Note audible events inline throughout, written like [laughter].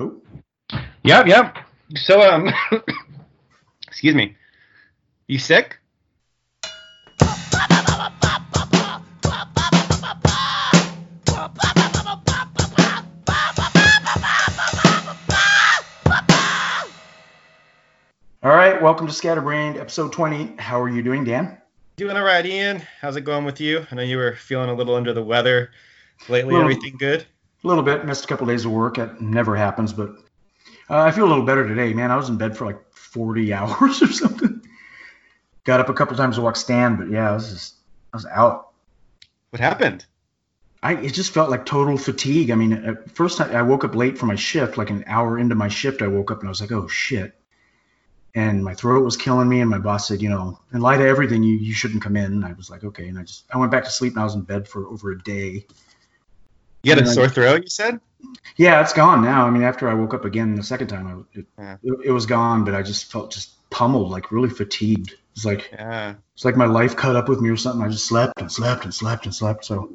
Oh, Yep, yep. So, um, [coughs] excuse me. You sick? all right. Welcome to Scatterbrained, episode 20. How are you doing, Dan? Doing all right, Ian. How's it going with you? I know you were feeling a little under the weather lately. Well- Everything good? A little bit. Missed a couple of days of work. It never happens, but uh, I feel a little better today, man. I was in bed for like 40 [laughs] hours or something. Got up a couple times to walk stand, but yeah, I was just I was out. What happened? I it just felt like total fatigue. I mean, at first I, I woke up late for my shift, like an hour into my shift, I woke up and I was like, oh shit. And my throat was killing me, and my boss said, you know, in light of everything, you you shouldn't come in. And I was like, okay, and I just I went back to sleep and I was in bed for over a day. You had a sore throat, you said? Yeah, it's gone now. I mean, after I woke up again the second time, I, it, Yeah. it, was gone, but I just felt just pummeled, like really fatigued. It's like Yeah. it's like my life caught up with me or something. I just slept and slept and slept and slept. So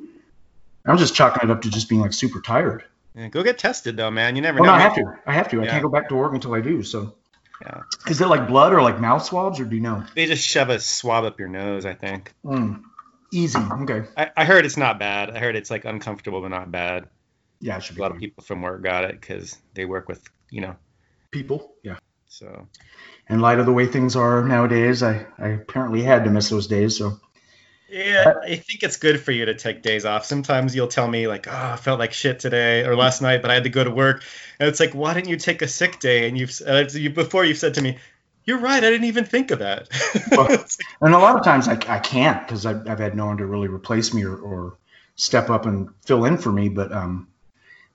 I'm just chalking it up to just being like super tired. yeah. Go get tested, though, man. You never Well, know. no, I have to. I have to. I can't go back to work until I do. So Yeah. is it like blood or like mouth swabs or do you know? They just shove a swab up your nose, I think. Mm. Easy. Okay. I, I heard it's not bad. I heard it's like uncomfortable, but not bad. Yeah, it should A be lot of people from work got it because they work with, you know, people. Yeah. so. In light of the way things are nowadays, I, I apparently had to miss those days. So Yeah, I think it's good for you to take days off. Sometimes you'll tell me like, "Oh, I felt like shit today or last night, but I had to go to work," and it's like, "Why didn't you take a sick day?" And you've uh, you before you've said to me, "You're right, I didn't even think of that." Well- [laughs] And a lot of times I, I can't because I've, I've had no one to really replace me or, or step up and fill in for me. But um,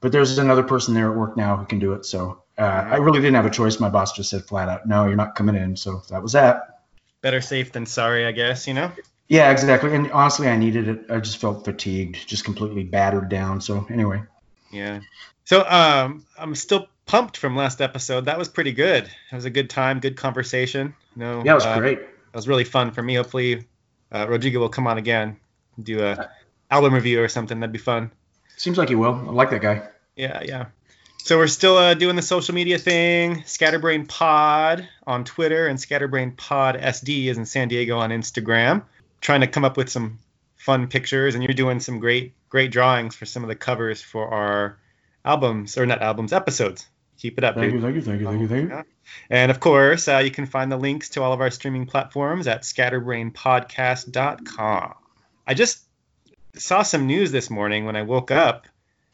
but there's another person there at work now who can do it. So uh, I really didn't have a choice. My boss just said flat out, no, you're not coming in. So that was that. Better safe than sorry, I guess. You know. Yeah, exactly. And honestly, I needed it. I just felt fatigued, just completely battered down. So anyway, Yeah. So um, I'm still pumped from last episode. That was pretty good. It was a good time, good conversation. No. yeah, it was uh, great. It was really fun for me. Hopefully, uh, Rodrigo will come on again, do a album review or something. That'd be fun. Seems like he will. I like that guy. Yeah, yeah. So we're still uh, doing the social media thing. Scatterbrain Pod on Twitter and Scatterbrain Pod SD is in San Diego on Instagram. Trying to come up with some fun pictures, and you're doing some great, great drawings for some of the covers for our albums or not albums, episodes. Keep it up, Thank dude. you, thank you, thank you, thank you, thank you. And of course, uh, you can find the links to all of our streaming platforms at scatterbrainpodcast.com. I just saw some news this morning when I woke up,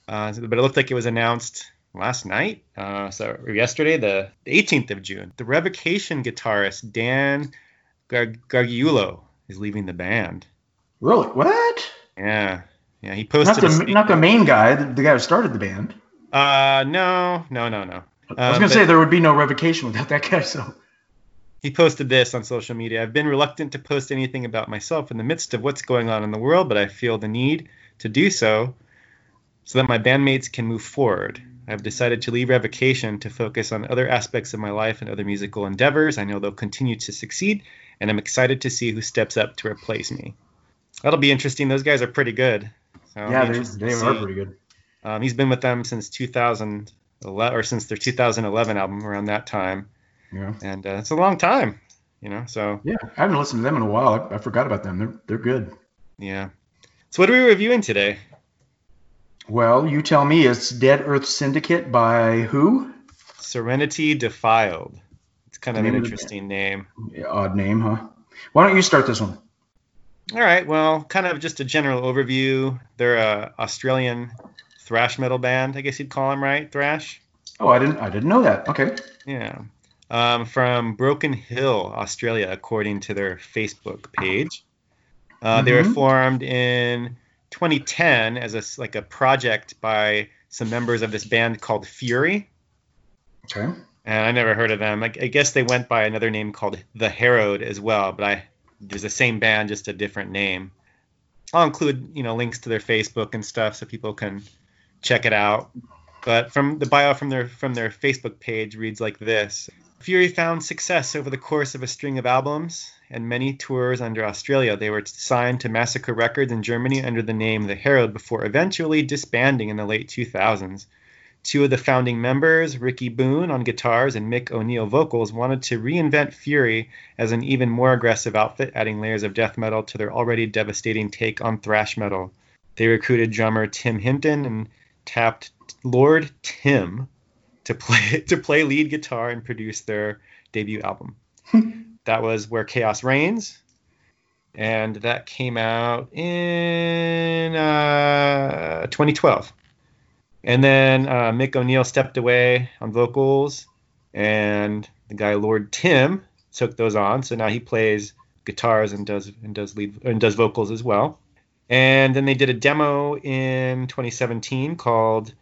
uh, but it looked like it was announced last night, uh, so yesterday, the, the 18th of June. The Revocation guitarist Dan Gar- Gargiulo is leaving the band. Really? What? Yeah, yeah. He Not posted. the not the main guy, the guy who started the band. Uh, no, no, no, no. I was Uh, gonna say there would be no revocation without that guy. So He posted this on social media. I've been reluctant to post anything about myself in the midst of what's going on in the world, but I feel the need to do so so that my bandmates can move forward. I've decided to leave Revocation to focus on other aspects of my life and other musical endeavors. I know they'll continue to succeed, and I'm excited to see who steps up to replace me. That'll be interesting. Those guys are pretty good. So yeah, they, interesting they to are pretty good. Um, he's been with them since 2011, or since their 2011 album, around that time, Yeah, and uh, it's a long time, you know. So yeah. I haven't listened to them in a while. I, I forgot about them. They're they're good. Yeah. So what are we reviewing today? Well, you tell me. It's Dead Earth Syndicate by who? Serenity Defiled. It's kind of an interesting name. Yeah, odd name, huh? Why don't you start this one? All right. Well, kind of just a general overview. They're a Australian thrash metal band. I guess you'd call them, right? Thrash. Oh, I didn't I didn't know that. Okay. Yeah. Um, from Broken Hill, Australia, according to their Facebook page. Uh, They were Mhm. formed in 2010 as a like a project by some members of this band called Fury. Okay. And I never heard of them. I, I guess they went by another name called The Herod as well, but I there's the same band, just a different name. I'll include you know links to their Facebook and stuff so people can check it out. But from the bio from their from their Facebook page reads like this: Fury found success over the course of a string of albums and many tours under Australia. They were signed to Massacre Records in Germany under the name The Herald before eventually disbanding in the late 2000s. Two of the founding members, Ricky Boone on guitars and Mick O'Neill vocals, wanted to reinvent Fury as an even more aggressive outfit, adding layers of death metal to their already devastating take on thrash metal. They recruited drummer Tim Hinton and tapped Lord Tim to play [laughs] to play lead guitar and produce their debut album. [laughs] that was Where Chaos Reigns, and that came out in uh, 2012. And then uh, Mick O'Neill stepped away on vocals, and the guy Lord Tim took those on. So now he plays guitars and does and does lead and does vocals as well. And then they did a demo in 2017 called,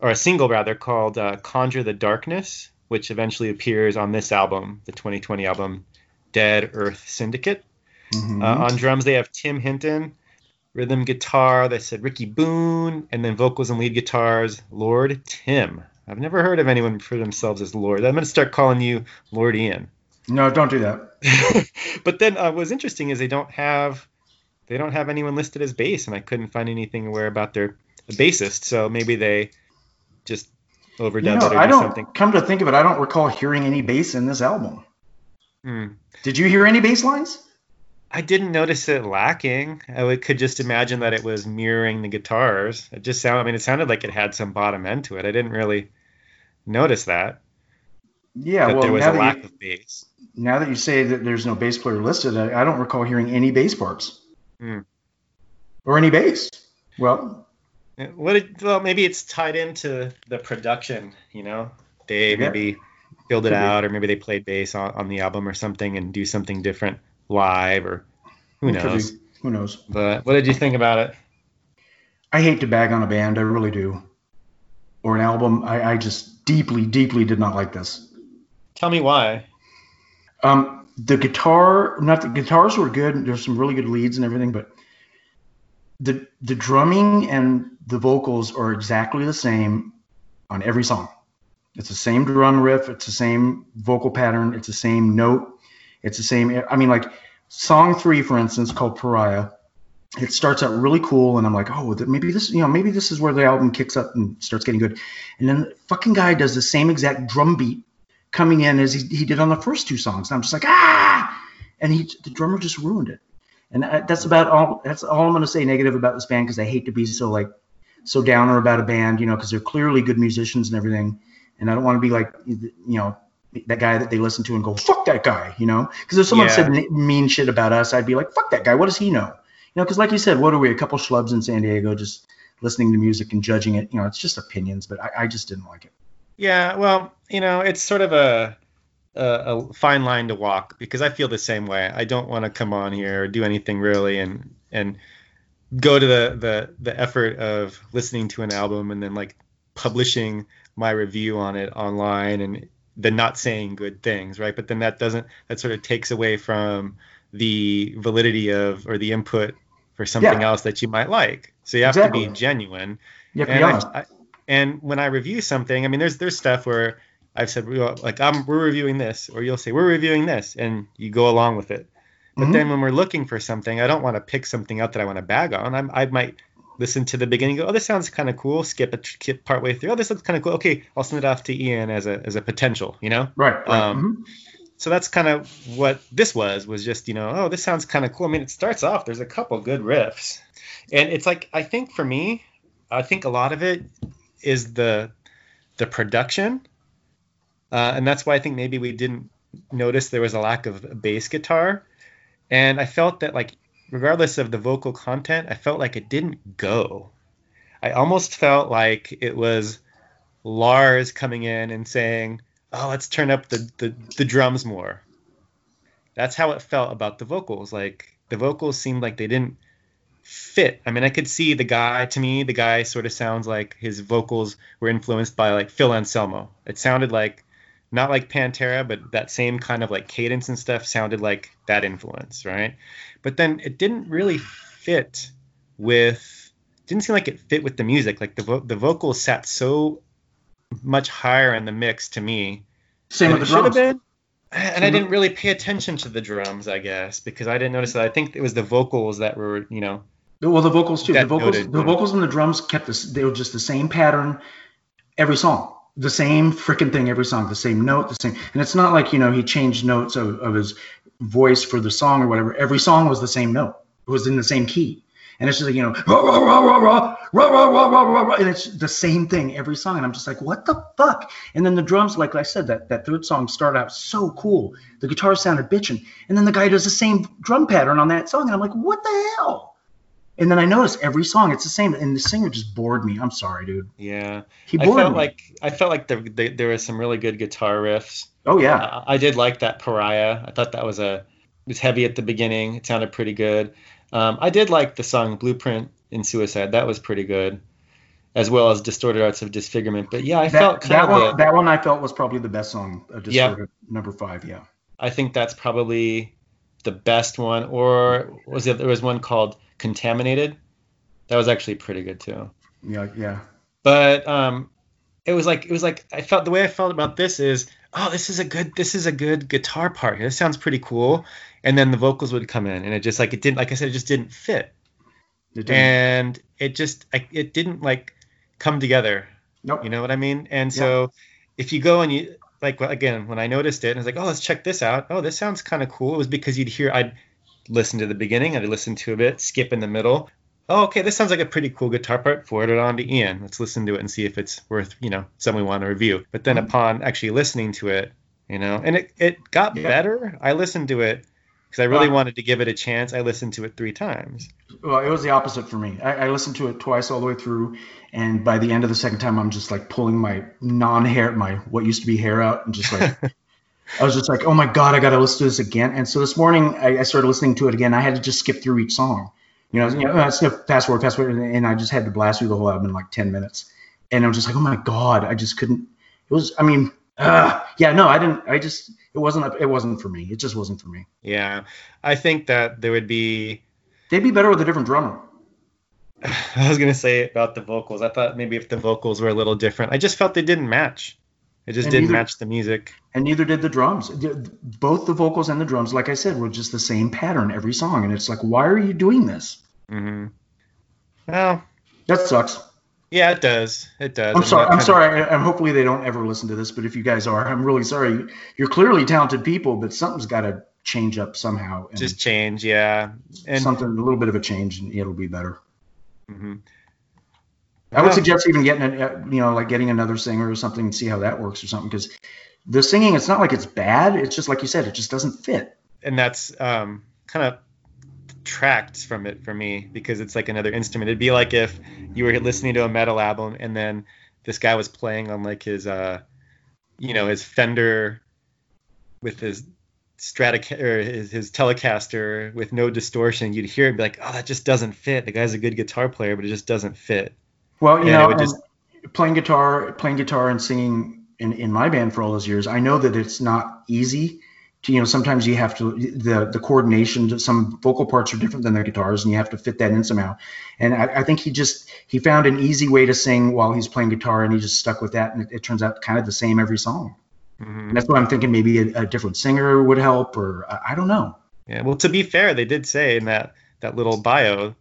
or a single rather called uh, "Conjure the Darkness," which eventually appears on this album, the 2020 album Dead Earth Syndicate. Mm-hmm. Uh, on drums, they have Tim Hinton. Rhythm guitar, they said Ricky Boone. And then vocals and lead guitars, Lord Tim. I've never heard of anyone refer themselves as Lord. I'm going to start calling you Lord Ian. No, don't do that. [laughs] but then uh, what's interesting is they don't have they don't have anyone listed as bass, and I couldn't find anything aware about their bassist. So maybe they just overdub you know, it or I don't, something. Come to think of it, I don't recall hearing any bass in this album. Hmm. Did you hear any bass lines? I didn't notice it lacking. I would, could just imagine that it was mirroring the guitars. It just sounded. I mean, it sounded like it had some bottom end to it. I didn't really notice that. Yeah, that well, there was a lack you, of bass. Now that you say that there's no bass player listed, I, I don't recall hearing any bass parts mm. or any bass. Well, what? It, well, maybe it's tied into the production. You know, they maybe filled it out, or maybe they played bass on, on the album or something and do something different live or who knows. Who knows? But what did you think about it? I hate to bag on a band, I really do. Or an album. I, I just deeply, deeply did not like this. Tell me why. Um, the guitar, not the guitars were good. There's some really good leads and everything, but the the drumming and the vocals are exactly the same on every song. It's the same drum riff. It's the same vocal pattern. It's the same note. It's the same. I mean, like song three, for instance, called Pariah. It starts out really cool, and I'm like, oh, maybe this, you know, maybe this is where the album kicks up and starts getting good. And then the fucking guy does the same exact drum beat coming in as he, he did on the first two songs. And I'm just like, ah! And he, the drummer just ruined it. And that's about all. That's all I'm going to say negative about this band because I hate to be so like so downer about a band, you know, because they're clearly good musicians and everything. And I don't want to be like, you know, that guy that they listen to and go, fuck that guy, you know? Because if someone yeah. said mean shit about us, I'd be like, fuck that guy. What does he know? You know, because like you said, what are we? A couple schlubs in San Diego just listening to music and judging it. You know, it's just opinions, but I, I just didn't like it. Yeah, well, you know, it's sort of a, a, a fine line to walk because I feel the same way. I don't want to come on here or do anything really and and go to the the the effort of listening to an album and then like publishing my review on it online and then not saying good things, right? But then that doesn't that sort of takes away from the validity of or the input for something yeah. else that you might like. So you have exactly. to be genuine. Yeah, and, I, I, and when I review something, I mean, there's there's stuff where I've said like I'm we're reviewing this, or you'll say we're reviewing this, and you go along with it. But mm-hmm. then when we're looking for something, I don't want to pick something out that I want to bag on. I'm, I might listen to the beginning, go, oh, this sounds kind of cool. Skip it, skip part way through. Oh, this looks kind of cool. Okay, I'll send it off to Ian as a as a potential. You know. Right. right. Um, mm-hmm. So that's kind of what this was. Was just you know, oh, this sounds kind of cool. I mean, it starts off. There's a couple good riffs, and it's like I think for me, I think a lot of it is the the production, uh, and that's why I think maybe we didn't notice there was a lack of bass guitar, and I felt that like regardless of the vocal content, I felt like it didn't go. I almost felt like it was Lars coming in and saying, "Oh, let's turn up the the, the drums more." That's how it felt about the vocals. Like the vocals seemed like they didn't fit. I mean, I could see the guy. To me, the guy sort of sounds like his vocals were influenced by like Phil Anselmo. It sounded like not like Pantera, but that same kind of like cadence and stuff sounded like that influence, right? but then it didn't really fit with didn't seem like it fit with the music like the vo- the vocals sat so much higher in the mix to me same with the drums been. and I mm-hmm. didn't really pay attention to the drums, I guess, because I didn't notice that. I think it was the vocals that were, you know. Well, the vocals too. The vocals, noted, the vocals and the drums kept this. They were just the same pattern every song, the same freaking thing every song, the same note, the same. And it's not like you know he changed notes of, of his voice for the song or whatever. Every song was the same note. It was in the same key. And it's just like, you know, rah, rah, rah, rah, rah, rah, rah, rah, rah, rah, and it's the same thing every song. And I'm just like, what the fuck? And then the drums, like I said, that, that third song started out so cool. The guitar sounded bitching. And then the guy does the same drum pattern on that song. And I'm like, what the hell? And then I noticed every song it's the same, and the singer just bored me. I'm sorry, dude. Yeah, He I bored felt me. like I felt like there there, there was some really good guitar riffs. oh yeah, I, I did like that Pariah. I thought that was a it was heavy at the beginning. It sounded pretty good. Um, I did like the song Blueprint in Suicide. That was pretty good, as well as Distorted Arts of Disfigurement. But yeah, I felt that, kind that of one that one I felt was probably the best song. Uh, Yeah. Number five. Yeah. I think that's probably the best one. Or was it there was one called Contaminated? That was actually pretty good too. Yeah, yeah. But um, it was like it was like I felt the way I felt about this is oh this is a good this is a good guitar part. This sounds pretty cool. And then the vocals would come in, and it just like it didn't like I said it just didn't fit, It didn't- and it just I, it didn't like come together. nope. You know what I mean? And so if you go and you like again when I noticed it, and I was like, oh, let's check this out. Oh, this sounds kind of cool. It was because you'd hear I'd listen to the beginning, I'd listen to a bit, skip in the middle. Oh, okay, this sounds like a pretty cool guitar part. Forward it on to Ian. Let's listen to it and see if it's worth you know something we want to review. But then Mhm. upon actually listening to it, you know, and it it got Yeah. better. I listened to it because I really Uh, wanted to give it a chance. I listened to it three times. Well, it was the opposite for me. I, I listened to it twice all the way through, and by the end of the second time, I'm just like pulling my non-hair, my what used to be hair out, and just like [laughs] I was just like, oh my god, I got to listen to this again. And so this morning, I, I started listening to it again. I had to just skip through each song. You know, you know, uh, skip, fast forward, fast forward, and, and I just had to blast through the whole album in like 10 minutes. And I was just like, oh my god, I just couldn't. It was, I mean, uh, yeah, no, I didn't. I just, it wasn't, it wasn't for me. It just wasn't for me. Yeah, I think that there would be They'd be better with a different drummer. [sighs] I was gonna say about the vocals. I thought maybe if the vocals were a little different, I just felt they didn't match. It just And didn't neither- match the music. And neither did the drums. Both the vocals and the drums, like I said, were just the same pattern every song, and it's like, why are you doing this? Mm-hmm. Well, That sucks. yeah, it does. It does. I'm sorry. I'm kind sorry. And hopefully they don't ever listen to this. But if you guys are, I'm really sorry. You're clearly talented people, but something's got to change up somehow. And Just change, yeah. And something, a little bit of a change, and it'll be better. Mm-hmm. I would Well- suggest even getting, a, you know, like getting another singer or something and see how that works or something. Because the singing, it's not like it's bad. It's just like you said, it just doesn't fit. and that's um, kind of detracts from it for me because it's like another instrument. It'd be like if you were listening to a metal album and then this guy was playing on like his, uh, you know, his Fender with his Stratocaster or his, his Telecaster with no distortion. You'd hear it and be like, oh, that just doesn't fit. The guy's a good guitar player, but it just doesn't fit. Well, you And it know, just- playing guitar, playing guitar and singing in, in my band for all those years, I know that it's not easy. To, you know, sometimes you have to the the coordination. Some vocal parts are different than their guitars, and you have to fit that in somehow. And I, I think he just he found an easy way to sing while he's playing guitar, and he just stuck with that, and it, it turns out kind of the same every song. Mhm. And that's why I'm thinking maybe a, a different singer would help, or I, I don't know. Yeah. Well, to be fair, they did say in that that little bio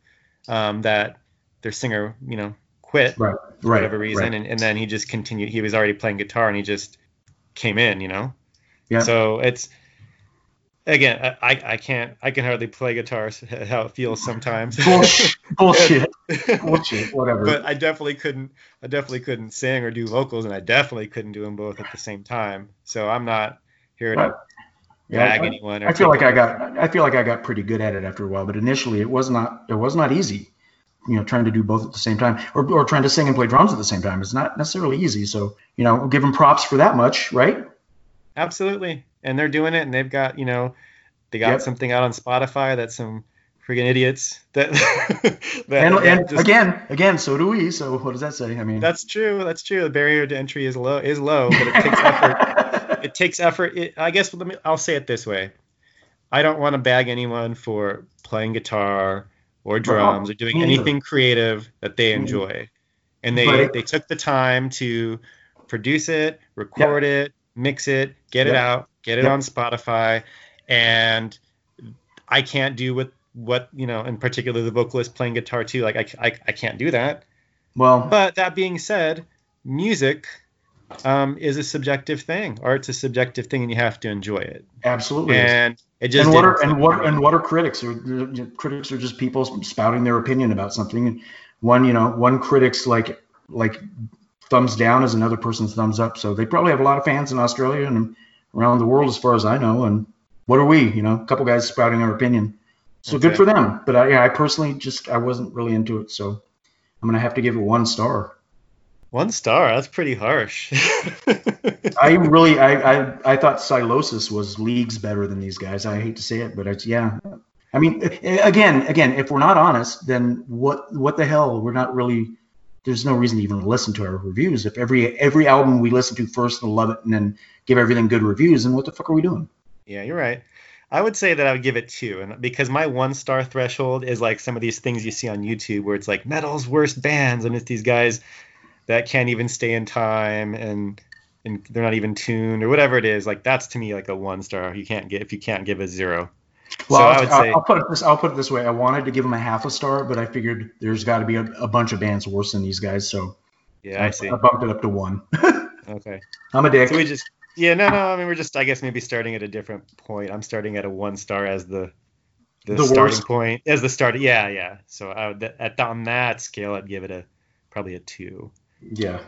um, that their singer, you know, quit Right, for whatever reason, right. and, and then he just continued. He was already playing guitar, and he just came in, you know. Yeah. So it's again, I, I can't I can hardly play guitar how it feels sometimes. [laughs] Bullshit, bullshit, [laughs] bullshit, whatever. but I definitely couldn't I definitely couldn't sing or do vocals, and I definitely couldn't do them both at the same time. So I'm not here Right. to Yeah, I- anyone. I feel like I got I feel like I got pretty good at it after a while, but initially it was not it was not easy. You know, trying to do both at the same time, or, or trying to sing and play drums at the same time. It's not necessarily easy. So you know, give them props for that much, right? Absolutely. And they're doing it and they've got, you know, they got Yep. something out on Spotify that some friggin' idiots [laughs] that, that, And, and just- again, again, so do we. So what does that say? I mean, that's true. That's true. The barrier to entry is low is low, but it takes effort. [laughs] It takes effort. It, I guess let me I'll say it this way. I don't want to bag anyone for playing guitar or drums or doing anything creative that they enjoy. And they they took the time to produce it, record it, mix it, get it out, get it Yep. on Spotify, and I can't do what what you know, in particular the vocalist playing guitar too. Like I, I, I can't do that. well, But that being said, music um, is a subjective thing. Art's a subjective thing, and you have to enjoy it. Absolutely. And it just and what are and what and what are critics? They're- critics are just people spouting their opinion about something. And one, you know, one critic's like like thumbs down is another person's thumbs up. So they probably have a lot of fans in Australia and around the world, as far as I know. And what are we? You know, a couple guys spouting our opinion. So That's good it. for them. But I, yeah, I personally just I wasn't really into it. So I'm gonna have to give it one star. One star. That's pretty harsh. [laughs] I really, I, I, I thought Silosis was leagues better than these guys. I hate to say it, but it's yeah. I mean, again, again, if we're not honest, then what, what the hell? We're not really. There's no reason to even listen to our reviews. If every every album we listen to first and love it, and then give everything good reviews, then what the fuck are we doing? Yeah, you're right. I would say that I would give it two, and because my one star threshold is like some of these things you see on YouTube where it's like metal's worst bands, and it's these guys that can't even stay in time and and they're not even tuned or whatever it is. Like that's to me like a one star. You can't get if you can't give a zero. Well, so I'll, would I'll- say I'll put it this. I'll put it this way. I wanted to give them a half a star, but I figured there's got to be a, a bunch of bands worse than these guys, so yeah, I see. I bumped it up to one. [laughs] Okay, I'm a dick. so we just yeah no no I mean we're just I guess maybe starting at a different point. I'm starting at a one star as the the, The starting worst. point as the start. Yeah yeah. So I would, at on that scale I'd give it a probably a two. Yeah.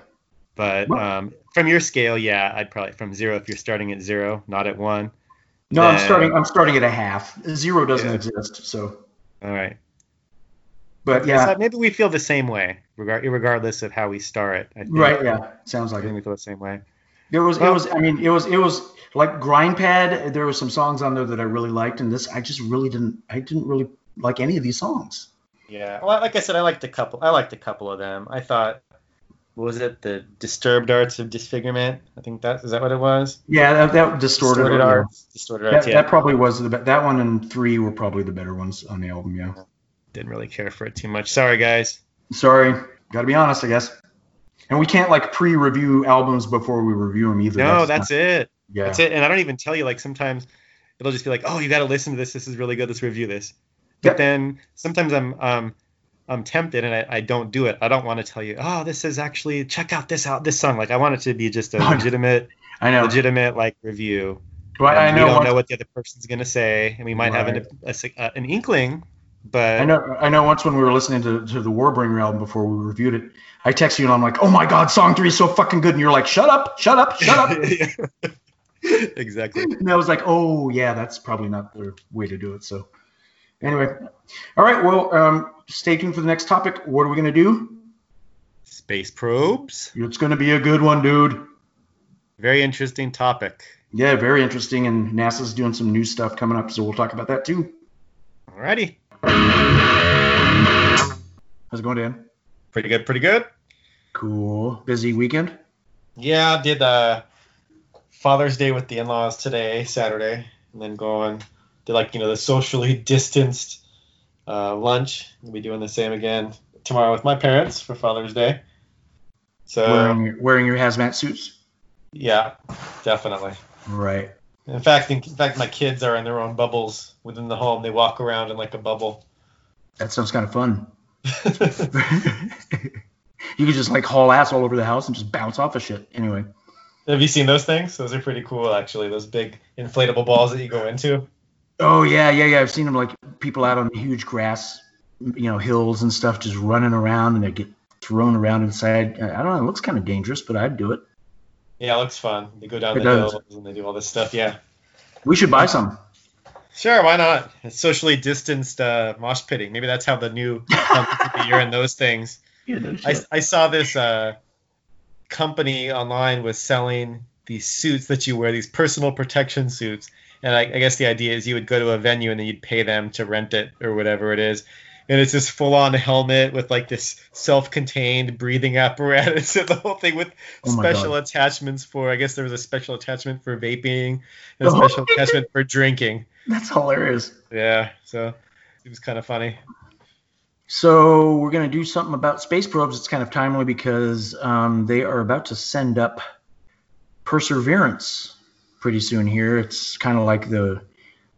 But um, from your scale, yeah, I'd probably from zero if you're starting at zero, not at one. No, I'm starting. I'm starting at a half. Zero doesn't Yeah. exist. So, All right. but So yeah, maybe we feel the same way, regard regardless of how we start. I think. right. Yeah, sounds I like think it. we feel the same way. There was. Well- it was. I mean, it was. It was like Grindpad. There were some songs on there that I really liked, and this I just really didn't. I didn't really like any of these songs. Yeah. Well, like I said, I liked a couple. I liked a couple of them. I thought, what was it? The Disturbed Arts of Disfigurement. I think that is that what it was. Yeah, that, that distorted. yeah. Arts. Distorted That, Arts. Yeah. that probably was the be- that one and three were probably the better ones on the album. Yeah. Didn't really care for it too much. Sorry, guys. Sorry, got to be honest, I guess. And we can't like pre-review albums before we review them either. No, that's it. yeah. That's it. And I don't even tell you. Like sometimes it'll just be like, oh, you got to listen to this. This is really good. Let's review this. But Yep. then sometimes I'm um I'm tempted and I, I don't do it. I don't want to tell you, oh, this is actually check out this out this song. Like I want it to be just a [laughs] legitimate I know. legitimate like review. Well, I know. We don't know what the other person's gonna say, and we might have an, a, a- uh, an inkling, but I know. I know. Once when we were listening to, to the Warbringer album before we reviewed it, I texted you and I'm like, "Oh my God, song three is so fucking good," and you're like, "Shut up, shut up, shut up." [laughs] [laughs] exactly. and I was like, "Oh yeah, that's probably not the way to do it." So, anyway, all right. Well, um, stay tuned for the next topic. What are we gonna do? Space probes. It's gonna be a good one, dude. Very interesting topic. Yeah, very interesting. And NASA's doing some new stuff coming up, so we'll talk about that too. Alrighty. How's it going, Dan? Pretty good. Pretty good. Cool. Busy weekend. Yeah, did uh, Father's Day with the in-laws today, Saturday, and then going did like you know the socially [laughs] distanced uh, lunch. We'll be doing the same again tomorrow with my parents for Father's Day. So wearing your, wearing your hazmat suits. yeah, definitely. Right. In fact, in, in fact, my kids are in their own bubbles within the home. They walk around in like a bubble. That sounds kind of fun. [laughs] [laughs] you could just like haul ass all over the house and just bounce off of shit. Anyway. Have you seen those things? Those are pretty cool, actually. Those big inflatable balls that you go into. Oh yeah, yeah, yeah. I've seen them like people out on huge grass, you know, hills and stuff, just running around and they get thrown around inside. I don't know. It looks kind of dangerous, but I'd do it. Yeah, it looks fun. They go down It the does. hills and they do all this stuff. Yeah. We should buy some. Sure, why not? It's socially distanced uh, mosh pitting. Maybe that's how the new company could be. You're in those things. [laughs] Yeah, no I. I saw this uh, company online was selling these suits that you wear, these personal protection suits. And I, I guess the idea is you would go to a venue and then you'd pay them to rent it or whatever it is. And it's this full on helmet with like this self contained breathing apparatus [laughs] and the whole thing with Oh special God. attachments for, I guess there was a special attachment for vaping and a Oh. special attachment for drinking. That's hilarious. Yeah, so it was kind of funny. So we're gonna do something about space probes. It's kind of timely because um, they are about to send up Perseverance pretty soon. Here, it's kind of like the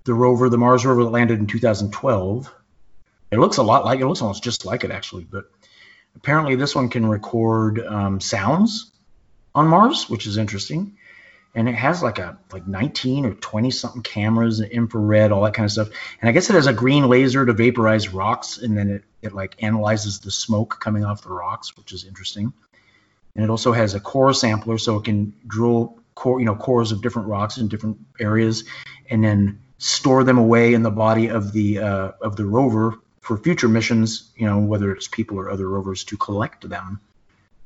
the rover, the Mars rover that landed in 2012. It looks a lot like it looks almost just like it actually, but apparently this one can record um, sounds on Mars, which is interesting. And it has like a like 19 or 20 something cameras, infrared, all that kind of stuff. And I guess it has a green laser to vaporize rocks, and then it, it like analyzes the smoke coming off the rocks, which is interesting. And it also has a core sampler, so it can drill core, you know, cores of different rocks in different areas, and then store them away in the body of the uh, of the rover for future missions. You know, whether it's people or other rovers to collect them,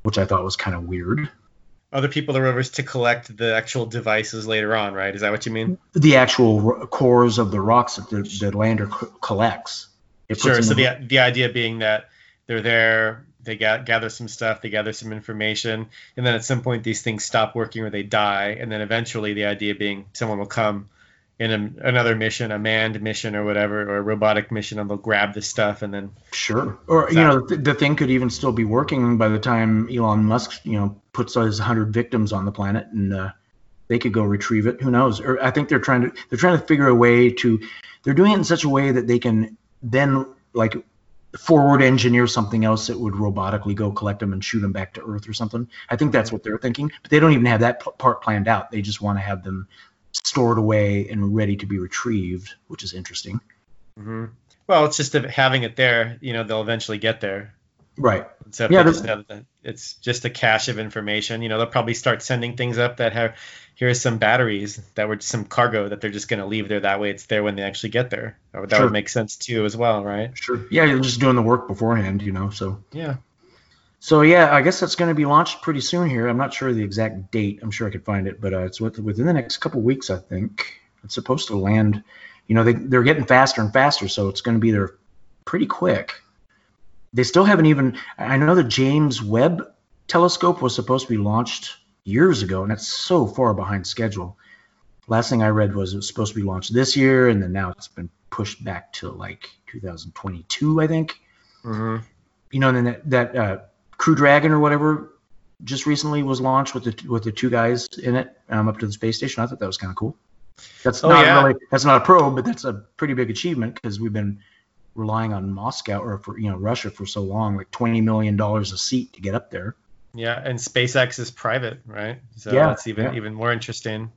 which I thought was kind of weird other people, the rovers, to collect the actual devices later on, right? Is that what you mean? The actual ro- cores of the rocks that the, the lander co- collects. sure. So the the idea being that they're there, they ga- gather some stuff, they gather some information, and then at some point these things stop working or they die, and then eventually the idea being someone will come in a, another mission, a manned mission or whatever, or a robotic mission, and they'll grab the stuff and then. Sure. Or you know, the, the thing could even still be working by the time Elon Musk, you know, puts his hundred victims on the planet, and uh, they could go retrieve it. Who knows? Or I think they're trying to they're trying to figure a way to. They're doing it in such a way that they can then like forward engineer something else that would robotically go collect them and shoot them back to Earth or something. I think that's what they're thinking, but they don't even have that p- part planned out. They just want to have them stored away and ready to be retrieved, which is interesting. Mm-hmm. Well, it's just having it there. You know, they'll eventually get there. Right. So yeah, just it's just a cache of information. You know, they'll probably start sending things up that have here's some batteries that were some cargo that they're just going to leave there. That way, it's there when they actually get there. That sure. would make sense too, as well, right? Sure. Yeah, you're just doing the work beforehand. You know, so yeah. So yeah, I guess that's going to be launched pretty soon here. I'm not sure the exact date. I'm sure I could find it, but uh, it's within the next couple weeks, I think. It's supposed to land. You know, they they're getting faster and faster, so it's going to be there pretty quick. They still haven't even. I know the James Webb telescope was supposed to be launched years ago, and it's so far behind schedule. Last thing I read was it was supposed to be launched this year, and then now it's been pushed back to like 2022, I think. Mm-hmm. You know, and then that, that uh, Crew Dragon or whatever just recently was launched with the with the two guys in it um, up to the space station. I thought that was kind of cool. That's oh, not yeah. really that's not a probe, but that's a pretty big achievement because we've been relying on Moscow or for you know Russia for so long, like twenty million dollars a seat to get up there. Yeah, and SpaceX is private, right? So yeah, that's even yeah. even more interesting.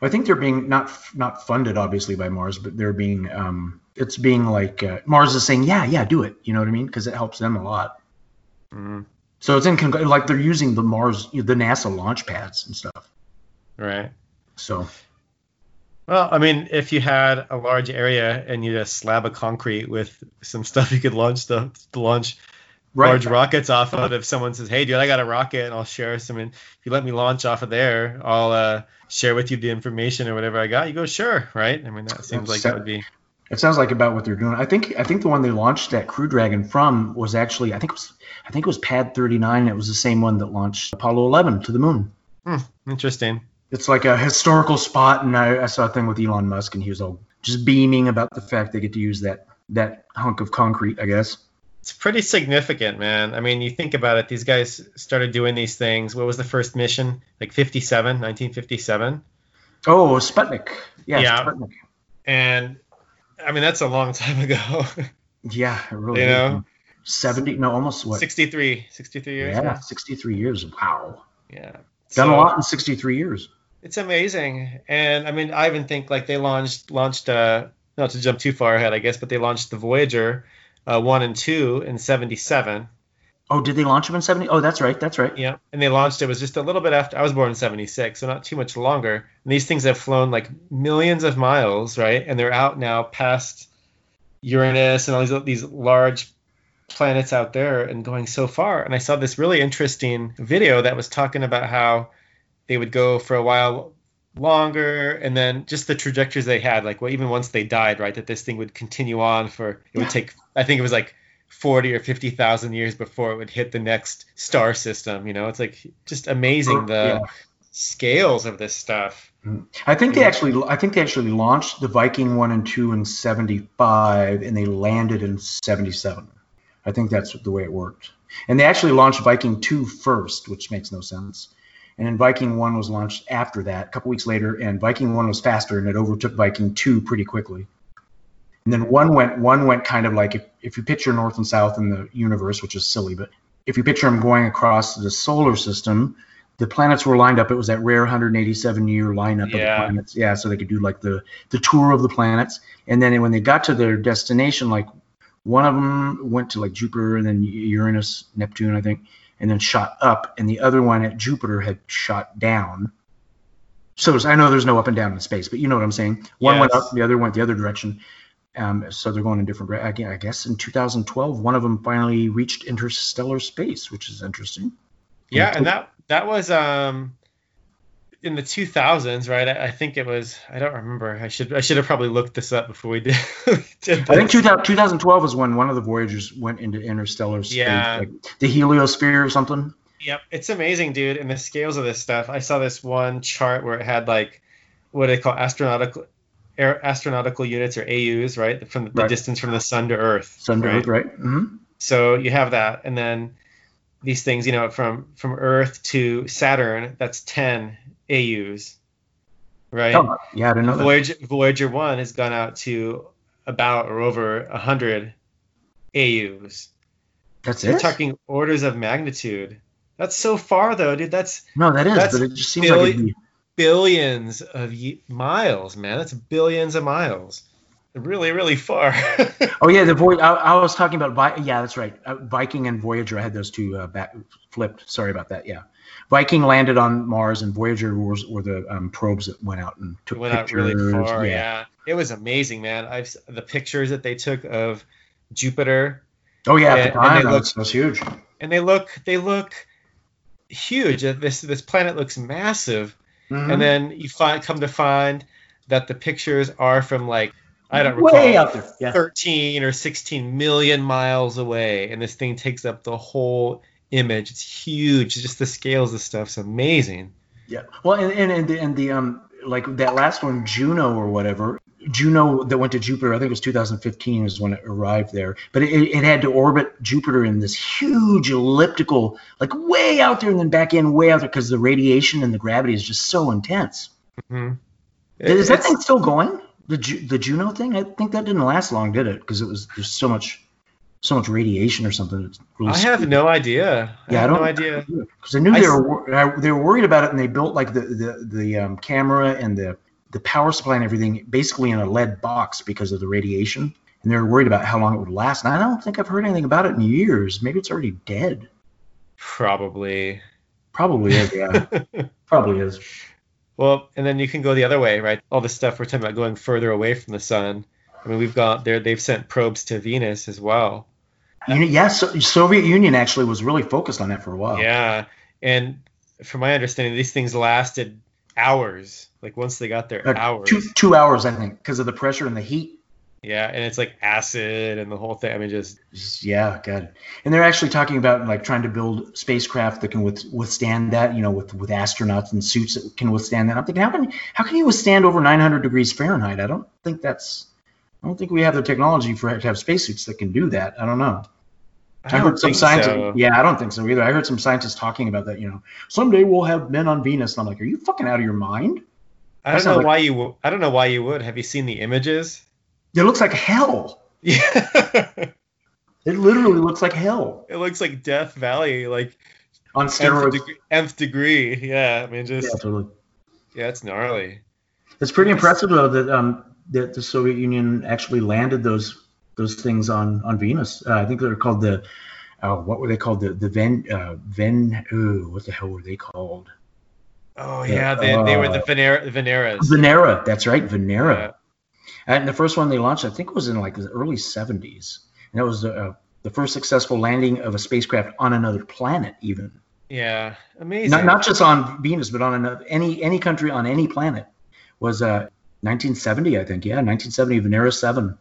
Well, I think they're being not not funded obviously by Mars, but they're being um, it's being like uh, Mars is saying, yeah, yeah, do it. You know what I mean? Because it helps them a lot. Mm-hmm. So it's in like they're using the Mars, the NASA launch pads and stuff. Right. So. Well, I mean, if you had a large area and you just slab of concrete with some stuff [laughs] you could launch stuff launch right. large rockets off of. If someone says, "Hey, dude, I got a rocket and I'll share some," and if you let me launch off of there, I'll uh, share with you the information or whatever I got. You go, sure, right? I mean, that seems like that would be. It sounds like about what they're doing. I think I think the one they launched that Crew Dragon from was actually I think it was I think it was Pad 39. It was the same one that launched Apollo 11 to the moon. Hmm, interesting. It's like a historical spot, and I, I, saw a thing with Elon Musk, and he was all just beaming about the fact they get to use that that hunk of concrete. I guess it's pretty significant, man. I mean, you think about it. These guys started doing these things. What was the first mission? Like 57, 1957. Oh, Sputnik. Yeah, yeah. Sputnik. And I mean, that's a long time ago. [laughs] yeah, really. You know, 70, no, almost what? 63, 63 years. Yeah, 63 years. Wow. Yeah. Done so, a lot in 63 years. It's amazing. And I mean, I even think like they launched, launched, uh, not to jump too far ahead, I guess, but they launched the Voyager uh, 1 and 2 in 77. Oh, did they launch them in 70? Oh, that's right. That's right. Yeah. And they launched it was just a little bit after I was born in 76, so not too much longer. And these things have flown like millions of miles, right? And they're out now past Uranus and all these these large planets out there and going so far. And I saw this really interesting video that was talking about how they would go for a while longer and then just the trajectories they had like well even once they died right that this thing would continue on for it would take i think it was like 40 or 50,000 years before it would hit the next star system. You know, it's like just amazing the yeah. scales of this stuff. Mm-hmm. I think they actually, I think they actually launched the Viking one and two in '75, and they landed in '77. I think that's the way it worked. And they actually launched Viking 2 first, which makes no sense. And then Viking 1 was launched after that, a couple weeks later, and Viking 1 was faster and it overtook Viking 2 pretty quickly. And then one went one went kind of like if, if you picture north and south in the universe, which is silly, but if you picture them going across the solar system, the planets were lined up. It was that rare 187 year lineup Yeah. of the planets. Yeah, so they could do like the the tour of the planets. And then when they got to their destination, like one of them went to like Jupiter and then Uranus, Neptune, I think, and then shot up, and the other one at Jupiter had shot down. So I know there's no up and down in space, but you know what I'm saying. One went up, the other went the other direction. Um, so they're going in different. I I guess in 2012, one of them finally reached interstellar space, which is interesting. Yeah, and that that was um in the 2000s, right? I, I think it was. I don't remember. I should I should have probably looked this up before we did. [laughs] did I think 2000, 2012 is when one of the Voyagers went into interstellar space, Yeah. like the heliosphere or something. Yep, it's amazing, dude. And the scales of this stuff. I saw this one chart where it had like what they call astronautical air, astronautical units or AUs, right? From the, Right. distance from the sun to Earth. Sun to right? Earth, right? hmm So you have that, and then these things, you know, from from Earth to Saturn, that's 10 AUs, right? Oh, yeah, I didn't know that. Voyager Voyager One has gone out to about or over 100 AUs. That's You're it. talking orders of magnitude. That's so far though, dude. That's no, that is, that's but it just seems like be, billions of ye- miles, man. That's billions of miles. Really, really far. [laughs] Oh yeah, the Voy- I, I was talking about Vi- yeah, that's right. Uh, Viking and Voyager I had those two uh, back flipped. Sorry about that. Yeah, Viking landed on Mars, and Voyager was, were the um, probes that went out and took went out pictures. really far. Yeah. it was amazing, man. I've the pictures that they took of Jupiter, Oh yeah, Yeah, at the and they look- was, huge. and they look they look huge. Uh, This this planet looks massive, Mhm. and then you find come to find that the pictures are from like I don't way recall out there. Yeah. 13 or 16 million miles away, and this thing takes up the whole image. It's huge. Just the scales of stuff's amazing. Yeah. Well, and and and the, and the um like that last one, Juno or whatever. Juno that went to Jupiter, I think it was 2015 is when it arrived there. But it, it had to orbit Jupiter in this huge elliptical, like way out there and then back in way out there because the radiation and the gravity is just so intense. hmm Is that thing still going? The the Juno thing? I think that didn't last long, did it? Because it was there's so much so much radiation or something. Really I have no idea. Yeah, I have don't no idea. because I knew I they were I- they were worried about it, and they built like the the the um, camera and the the power supply and everything basically in a lead box because of the radiation, and they were worried about how long it would last. And I don't think I've heard anything about it in years. Maybe it's already dead. Probably. Probably is. Yeah, [laughs] probably is. Well, and then you can go the other way, right? All the stuff we're talking about going further away from the sun. I mean, we've got there. They've sent probes to Venus as well. Yes, yeah, so, Soviet Union actually was really focused on that for a while. Yeah, and from my understanding, these things lasted hours. Like once they got there, Uh, hours. Two two hours, I think, because of the pressure and the heat. Yeah, and it's like acid and the whole thing. I mean, just Yeah, good. And they're actually talking about like trying to build spacecraft that can with, withstand that, you know, with with astronauts and suits that can withstand that. I'm thinking, how can how can you withstand over 900 degrees Fahrenheit? I don't think that's. I don't think we have the technology for to have spacesuits that can do that. I don't know. I, I, heard some scientists. so. Yeah, I don't think so either. I heard some scientists talking about that. You know, someday we'll have men on Venus. And I'm like, are you fucking out of your mind? I don't know like- why you. w- I don't know why you would. Have you seen the images? It looks like hell. [laughs] Yeah, It literally looks like hell it looks like Death Valley, like on nth steroids. nth degree. Yeah, I mean, just Yeah, totally. yeah, it's gnarly. It's pretty impressive though that um that the Soviet Union actually landed those those things on on Venus. Uh, I think they're called the uh, what were they called the the Ven uh, Ven ooh, what the hell were they called? Oh Yeah, they, they were the uh, Venera, Veneras. Venera. That's right, Venera. Yeah. And the first one they launched, I think, was in like the early 70s, and that was uh, the first successful landing of a spacecraft on another planet, even Yeah, amazing. not not just on Venus, but on another, any any country on any planet was uh 1970, I think. Yeah, 1970 Venera 7.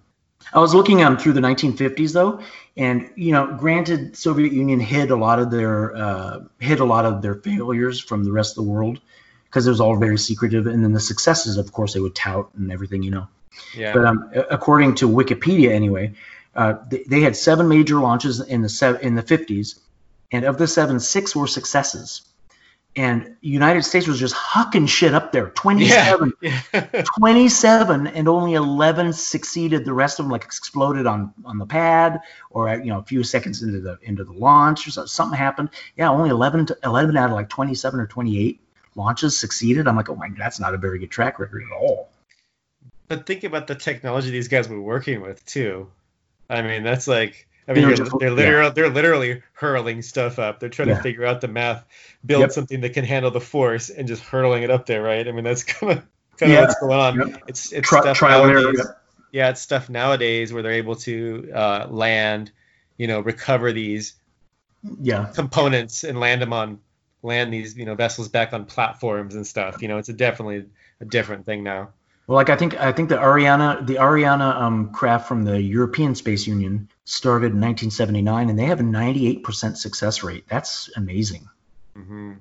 I was looking um, through the 1950s though, and you know, granted, Soviet Union hid a lot of their uh, hid a lot of their failures from the rest of the world because it was all very secretive, and then the successes, of course, they would tout and everything, you know. yeah. But um, according to Wikipedia, anyway, uh, they, they had seven major launches in the sev- in the 50s, and of the seven, six were successes. And United States was just hucking shit up there. 27, Yeah. [laughs] 27, and only 11 succeeded. The rest of them like exploded on on the pad, or you know a few seconds into the into the launch, or so- something happened. Yeah, only 11 to 11 out of like 27 or 28 launches succeeded. I'm like, oh my, god, that's not a very good track record at all. But think about the technology these guys were working with too. I mean, that's like I mean, They're they're, literally they're literally hurling stuff up. They're trying Yeah. to figure out the math, build Yep. something that can handle the force, and just hurling it up there, right? I mean, that's kind of kind of what's going on. Yep. It's it's Tri- stuff trial and error. nowadays. yeah. Yeah, it's stuff nowadays where they're able to uh, land, you know, recover these Yeah. components and land them on land these you know vessels back on platforms and stuff. You know, it's a definitely a different thing now. Well, like I think I think the Ariana the Ariana um, craft from the European Space Union started in 1979, and they have a 98% success rate. That's amazing. hmm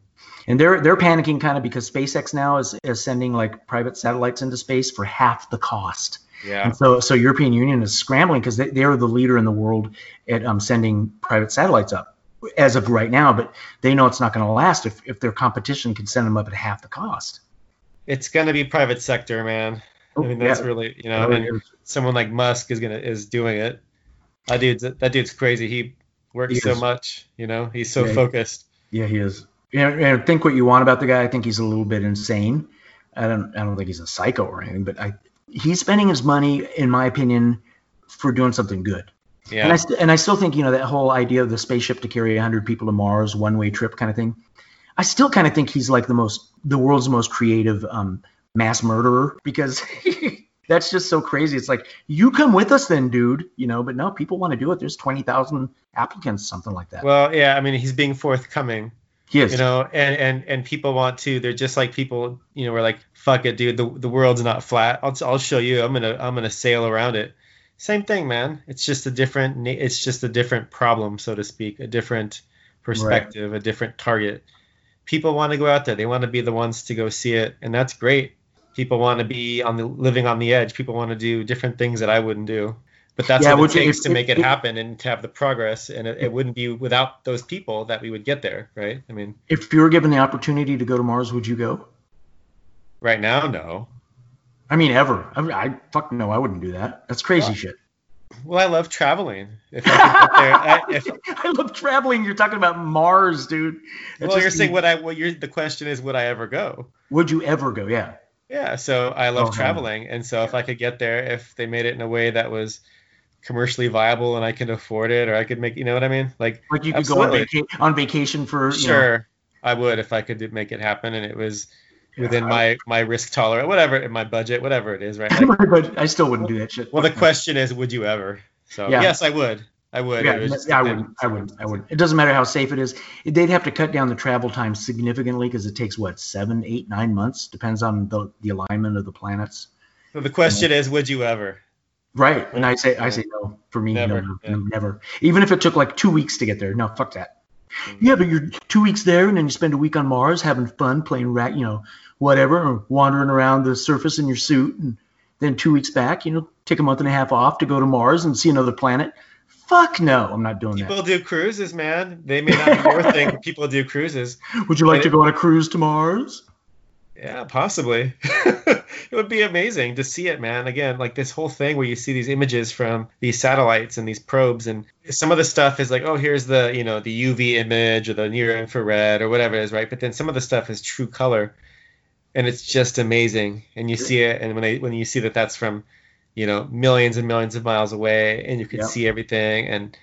And they're they're panicking kind of because SpaceX now is, is sending like private satellites into space for half the cost. Yeah. And so so European Union is scrambling because they, they're the leader in the world at um, sending private satellites up as of right now. But they know it's not going to last if, if their competition can send them up at half the cost. It's gonna be private sector, man. I mean, that's Oh, Yeah. really you know, Oh, and yeah. someone like Musk is gonna is doing it. That dude's that dude's crazy. He works He so much, you know. He's so Yeah. focused. Yeah, he is. And, and think what you want about the guy. I think he's a little bit insane. I don't. I don't think he's a psycho or anything. But I, he's spending his money, in my opinion, for doing something good. Yeah. And I st- and I still think you know that whole idea of the spaceship to carry 100 people to Mars, one way trip kind of thing. I still kind of think he's like the most, the world's most creative um, mass murderer because [laughs] that's just so crazy. It's like you come with us then, dude. You know, but no, people want to do it. There's 20,000 applicants, something like that. Well, yeah. I mean, he's being forthcoming. he is. you know and and and people want to they're just like people you know we're like fuck it dude the, the world's not flat I'll, I'll show you i'm gonna i'm gonna sail around it same thing man it's just a different it's just a different problem so to speak a different perspective a different target people want to go out there they want to be the ones to go see it and that's great people want to be on the living on the edge people want to do different things that i wouldn't do but that's Yeah, what it takes to make it happen and to have the progress and it, it wouldn't be without those people that we would get there right i mean if you were given the opportunity to go to Mars, would you go? Right now, no. I mean, ever? I, I fuck no, I wouldn't do that. That's crazy Well, shit. Well, I love traveling. If I could get there, I, if, [laughs] I love traveling. You're talking about Mars, dude. Well, you're saying what I what you're the question is would I ever go? Would you ever go? Yeah. Yeah, so I love Oh, traveling, and so if I could get there, if they made it in a way that was commercially viable and I could afford it, or I could make, you know what I mean? Like, Like you could go on, vaca- on vacation for you know, sure, I would if I could make it happen, and it was within Yeah, my my risk tolerance, whatever, in my budget, whatever it is, right? [laughs] Like, but I still wouldn't do that shit. well, the question is, would you ever? So Yeah. yes, I would. I would. Yeah, yeah, I wouldn't. I wouldn't. I wouldn't. It doesn't matter how safe it is. They'd have to cut down the travel time significantly because it takes what seven, eight, nine months. Depends on the, the alignment of the planets. So the question is, would you ever? Right. And I say I say no. For me, Never, no, no, yeah. never. Even if it took like two weeks to get there. No, fuck that. Yeah, but you're two weeks there and then you spend a week on Mars having fun, playing rat, you know, whatever, or wandering around the surface in your suit, and then two weeks back, you know, take a month and a half off to go to Mars and see another planet. Fuck no, I'm not doing that. People do cruises, man. They may not be your thing, but people do cruises. [laughs] Would you like to go on a cruise to Mars? Yeah, possibly. [laughs] it would be amazing to see it, man. Again, like this whole thing where you see these images from these satellites and these probes, and some of the stuff is like, oh, here's the you know the UV image or the near infrared or whatever it is, right? But then some of the stuff is true color, and it's just amazing. And you see it, and when I when you see that that's from you know millions and millions of miles away, and you can Yep. see everything, and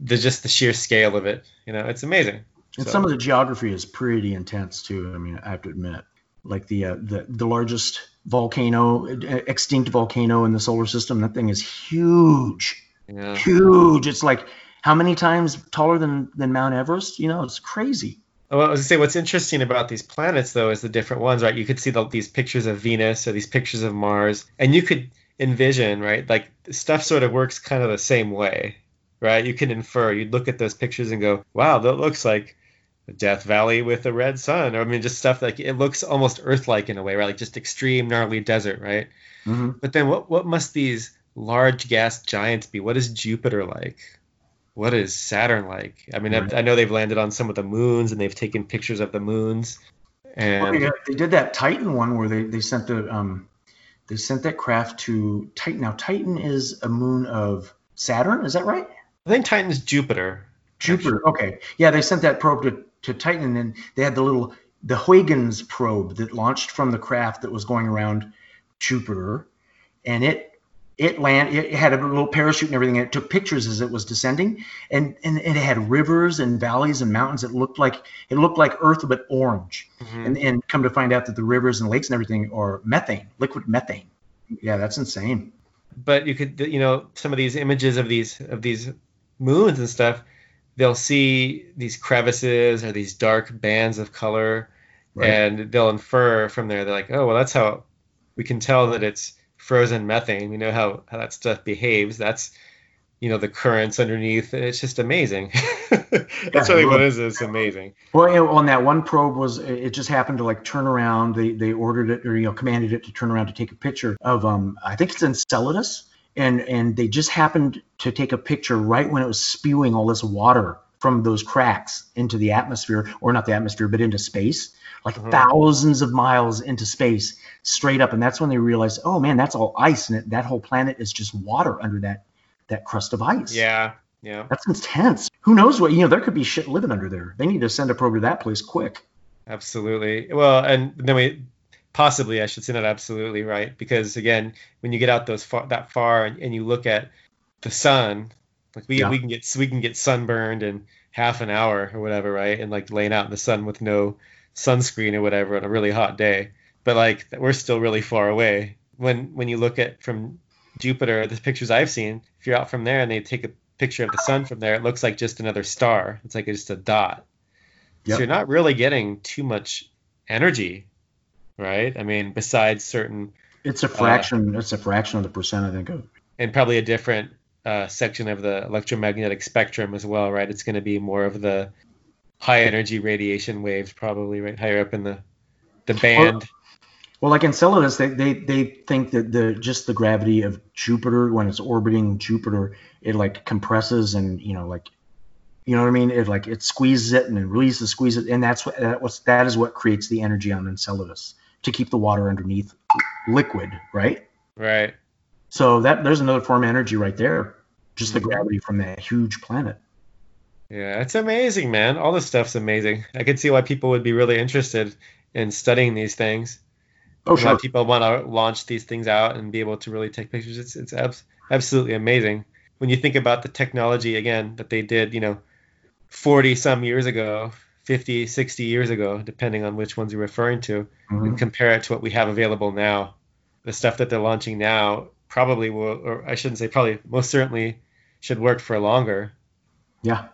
the just the sheer scale of it, you know, it's amazing. And So- some of the geography is pretty intense too. I mean, I have to admit, like the uh, the the largest volcano, extinct volcano in the solar system, that thing is huge, yeah. huge. It's like how many times taller than than Mount Everest? You know, it's crazy. Well, I was gonna say what's interesting about these planets though is the different ones, right? You could see the, these pictures of Venus or these pictures of Mars, and you could envision, right? Like stuff sort of works kind of the same way, right? You can infer. You'd look at those pictures and go, "Wow, that looks like Death Valley with a red sun." Or I mean, just stuff like it looks almost Earth-like in a way, right? Like just extreme gnarly desert, right? hmm But then what what must these large gas giants be? What is Jupiter like? What is Saturn like? I mean, I, Right. I know they've landed on some of the moons and they've taken pictures of the moons. And Well, they, they did that Titan one where they, they sent the um, they sent that craft to Titan. Now Titan is a moon of Saturn. Is that right? I think Titan's Jupiter. Jupiter. Okay. Yeah, they sent that probe to, to Titan, and then they had the little the Huygens probe that launched from the craft that was going around Jupiter, and it it land it had a little parachute and everything. And it took pictures as it was descending, and, and it had rivers and valleys and mountains. It looked like it looked like Earth but orange. Mhm. And and come to find out that the rivers and lakes and everything are methane, liquid methane. Yeah, that's insane. but you could you know some of these images of these of these moons and stuff they'll see these crevices or these dark bands of color Right. and they'll infer from there they're like oh well that's how we can tell that it's frozen methane. We know how, how that stuff behaves. That's you know the currents underneath. And it's just amazing. [laughs] That's really what it is. It's amazing. Well, on that one probe was it just happened to like turn around. They they ordered it or you know commanded it to turn around to take a picture of um I think it's Enceladus, and and they just happened to take a picture right when it was spewing all this water from those cracks into the atmosphere, or not the atmosphere, but into space, like Mhm. thousands of miles into space, straight up. And that's when they realized, oh man, that's all ice, and it, that whole planet is just water under that that crust of ice. yeah yeah That's intense. Who knows what, you know, there could be shit living under there. They need to send a probe to that place quick. Absolutely. Well, and then we possibly I should say not absolutely right because again, when you get out those far, that far and, and you look at the sun, like we Yeah. we can get we can get sunburned in half an hour or whatever, right? And like laying out in the sun with no sunscreen or whatever on a really hot day. But like we're still really far away. When when you look at from Jupiter, the pictures I've seen, if you're out from there and they take a picture of the sun from there, it looks like just another star. It's like just a dot. Yep. So you're not really getting too much energy, right? I mean, besides certain It's a fraction. it's a fraction of the percent, I think. Of, and probably a different uh, section of the electromagnetic spectrum as well, right? It's going to be more of the high energy radiation waves, probably right higher up in the the band. well, like Enceladus, they, they they think that the just the gravity of Jupiter when it's orbiting Jupiter, it like compresses and you know like, you know what I mean? It like it squeezes it and then releases, squeezes, it, and that's what that was that is what creates the energy on Enceladus to keep the water underneath liquid, right? right. So that there's another form of energy right there, just the Mhm. gravity from that huge planet. Yeah, it's amazing, man. All this stuff's amazing. I can see why people would be really interested in studying these things. Oh sure. why people want to launch these things out and be able to really take pictures. It's it's abs- absolutely amazing when you think about the technology again that they did, you know, 40 some years ago, 50, 60 years ago, depending on which ones you're referring to, Mhm. and compare it to what we have available now. The stuff that they're launching now probably will, or I shouldn't say probably, most certainly should work for longer. Yeah.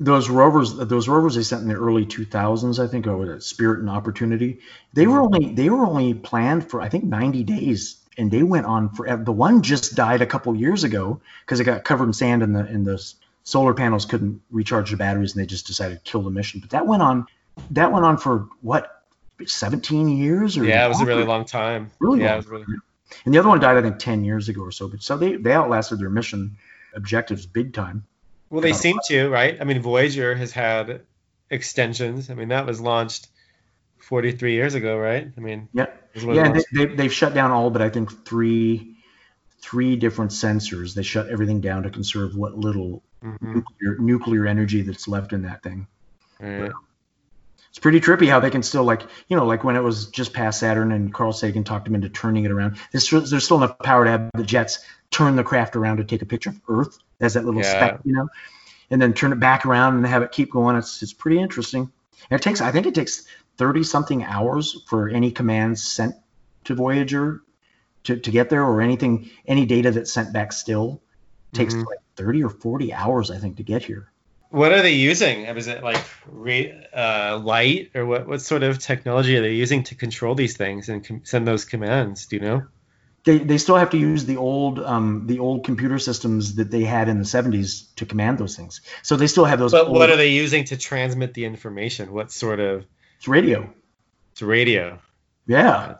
Those rovers, those rovers they sent in the early 2000s, I think, over Spirit and Opportunity, they were only they were only planned for I think 90 days, and they went on forever. The one just died a couple years ago because it got covered in sand, in the in the solar panels couldn't recharge the batteries, and they just decided to kill the mission. But that went on, that went on for what, 17 years or Yeah, it was a really long time. Really yeah, long it was really, And the other one died I think 10 years ago or so. But so they they outlasted their mission objectives big time. Well, they seem to, right? I mean, Voyager has had extensions. I mean, that was launched 43 years ago, right? I mean, Yeah. it was one of Yeah, the and most- they, they, they've shut down all but I think three three different sensors. They shut everything down to conserve what little Mhm, nuclear nuclear energy that's left in that thing. right. It's pretty trippy how they can still like you know like when it was just past Saturn and Carl Sagan talked them into turning it around. There's still, there's still enough power to have the jets turn the craft around to take a picture of Earth as that little Yeah. speck, you know, and then turn it back around and have it keep going. It's it's pretty interesting. And it takes I think it takes thirty something hours for any commands sent to Voyager to, to get there or anything any data that's sent back still takes Mhm. like 30 or 40 hours I think to get here. What are they using? Is it like re, uh, light or what? What sort of technology are they using to control these things and com- send those commands? Do you know? They, they still have to use the old um, the old computer systems that they had in the 70s to command those things. So they still have those. But old, what are they using to transmit the information? What sort of It's radio. it's radio? Yeah,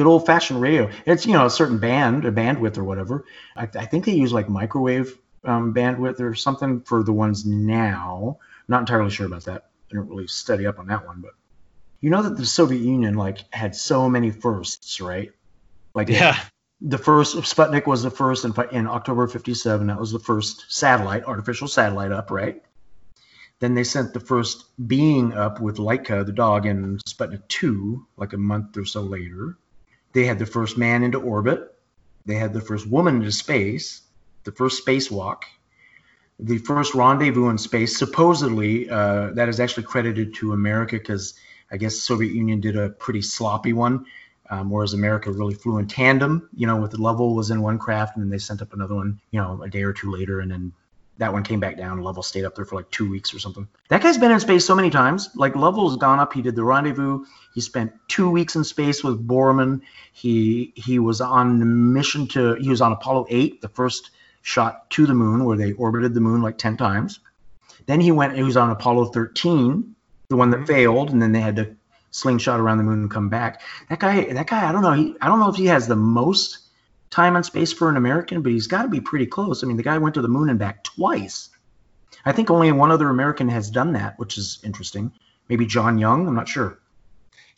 good old fashioned radio. It's you know a certain band, a bandwidth or whatever. I, I think they use like microwave um, bandwidth or something for the ones now. Not entirely sure about that. I didn't really study up on that one, but You know that the Soviet Union like had so many firsts, right? Like Yeah. the first Sputnik was the first in, in October 57. That was the first satellite, artificial satellite up, right? Then they sent the first being up with Laika, the dog, in Sputnik 2, like a month or so later. They had the first man into orbit. They had the first woman into space, the first spacewalk, the first rendezvous in space. Supposedly, uh, that is actually credited to America because I guess the Soviet Union did a pretty sloppy one um, whereas America really flew in tandem. You know, with the was in one craft, and then they sent up another one, you know, a day or two later, and then that one came back down. Lovell stayed up there for like two weeks or something. That guy's been in space so many times. Like Lovell's gone up. He did the rendezvous. He spent two weeks in space with Borman. He he was on the mission to. He was on Apollo 8, the first shot to the moon, where they orbited the moon like 10 times. Then he went. He was on Apollo 13, the one that mm-hmm. failed, and then they had to slingshot around the moon and come back. That guy, that guy, I don't know. He, I don't know if he has the most time in space for an American, but he's got to be pretty close. I mean, the guy went to the moon and back twice. I think only one other American has done that, which is interesting. Maybe John Young. I'm not sure.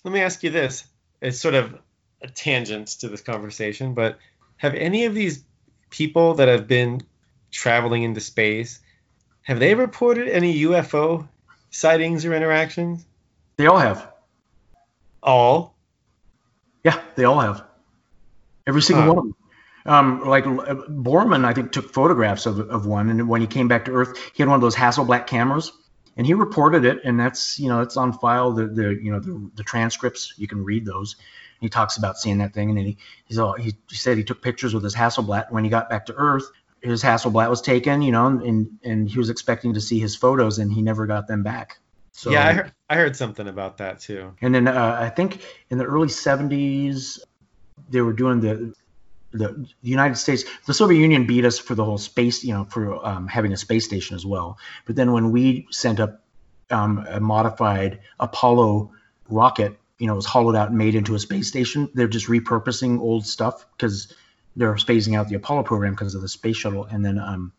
Let me ask you this. It's sort of a tangent to this conversation, but have any of these people that have been traveling into space have they reported any UFO sightings or interactions? They all have. All? Yeah, they all have. Every single Huh. one of them. Um, like uh, Borman, I think took photographs of, of one, and when he came back to Earth, he had one of those Hasselblad cameras, and he reported it, and that's you know it's on file. The the you know the, the transcripts you can read those. He talks about seeing that thing, and then he he's all, he, he said he took pictures with his Hasselblad. When he got back to Earth, his Hasselblad was taken, you know, and and he was expecting to see his photos, and he never got them back. So, yeah, I heard, I heard something about that too. and then uh, I think in the early 70s, they were doing the the United States, the Soviet Union beat us for the whole space, you know, for um, having a space station as well. But then when we sent up um, a modified Apollo rocket, you know, it was hollowed out and made into a space station. They're just repurposing old stuff because they're phasing out the Apollo program because of the space shuttle. And then um,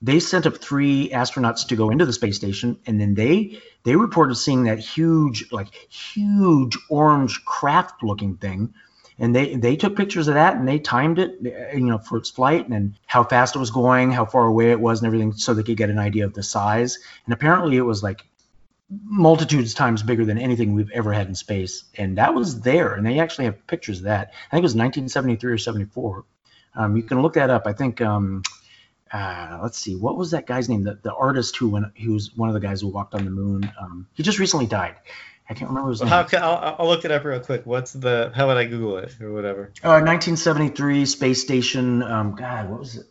they sent up three astronauts to go into the space station, and then they they reported seeing that huge, like huge orange craft-looking thing, and they they took pictures of that and they timed it, you know, for its flight and how fast it was going, how far away it was, and everything, so they could get an idea of the size. And apparently, it was like multitudes times bigger than anything we've ever had in space, and that was there. And they actually have pictures of that. I think it was 1973 or 74. Um, you can look that up. I think. Um, uh, let's see, what was that guy's name? The, the artist who went, he was one of the guys who walked on the moon. Um, he just recently died. I can't remember his Well, name. how can, I'll, I'll look it up real quick. What's the? How would I Google it or whatever? Uh, 1973 space station. Um, God, what was it?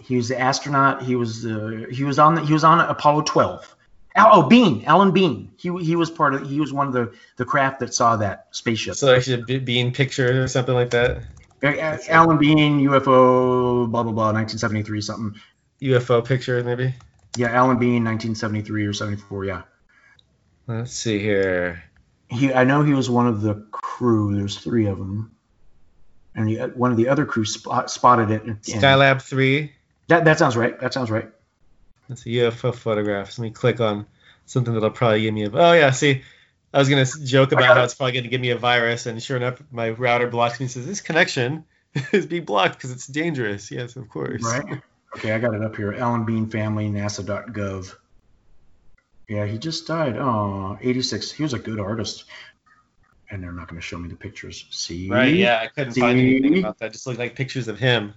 He was the astronaut. He was the he was on the, he was on Apollo 12. Al, oh, Bean, Alan Bean. He he was part of he was one of the the craft that saw that spaceship. So I should be, be in picture or something like that. Uh, Alan Bean, UFO, blah blah blah, 1973 something. UFO picture maybe. Yeah, Alan Bean, 1973 or 74. Yeah. Let's see here. he I know he was one of the crew. There's three of them, and the, one of the other crew spot, spotted it. and- Skylab three. that that sounds right. That sounds right. That's a UFO photographs. Let me click on something that'll probably give me a. Oh yeah, see, I was gonna joke about how it's probably gonna give me a virus, and sure enough, my router blocks me and says this connection [laughs] is being blocked because it's dangerous. Yes, of course. Right. Okay, I got it up here. Alan Bean family, NASA.gov. Yeah, he just died. Oh, 86. He was a good artist. And they're not going to show me the pictures. See? Right. Yeah, I couldn't find anything about that. Just looked like pictures of him.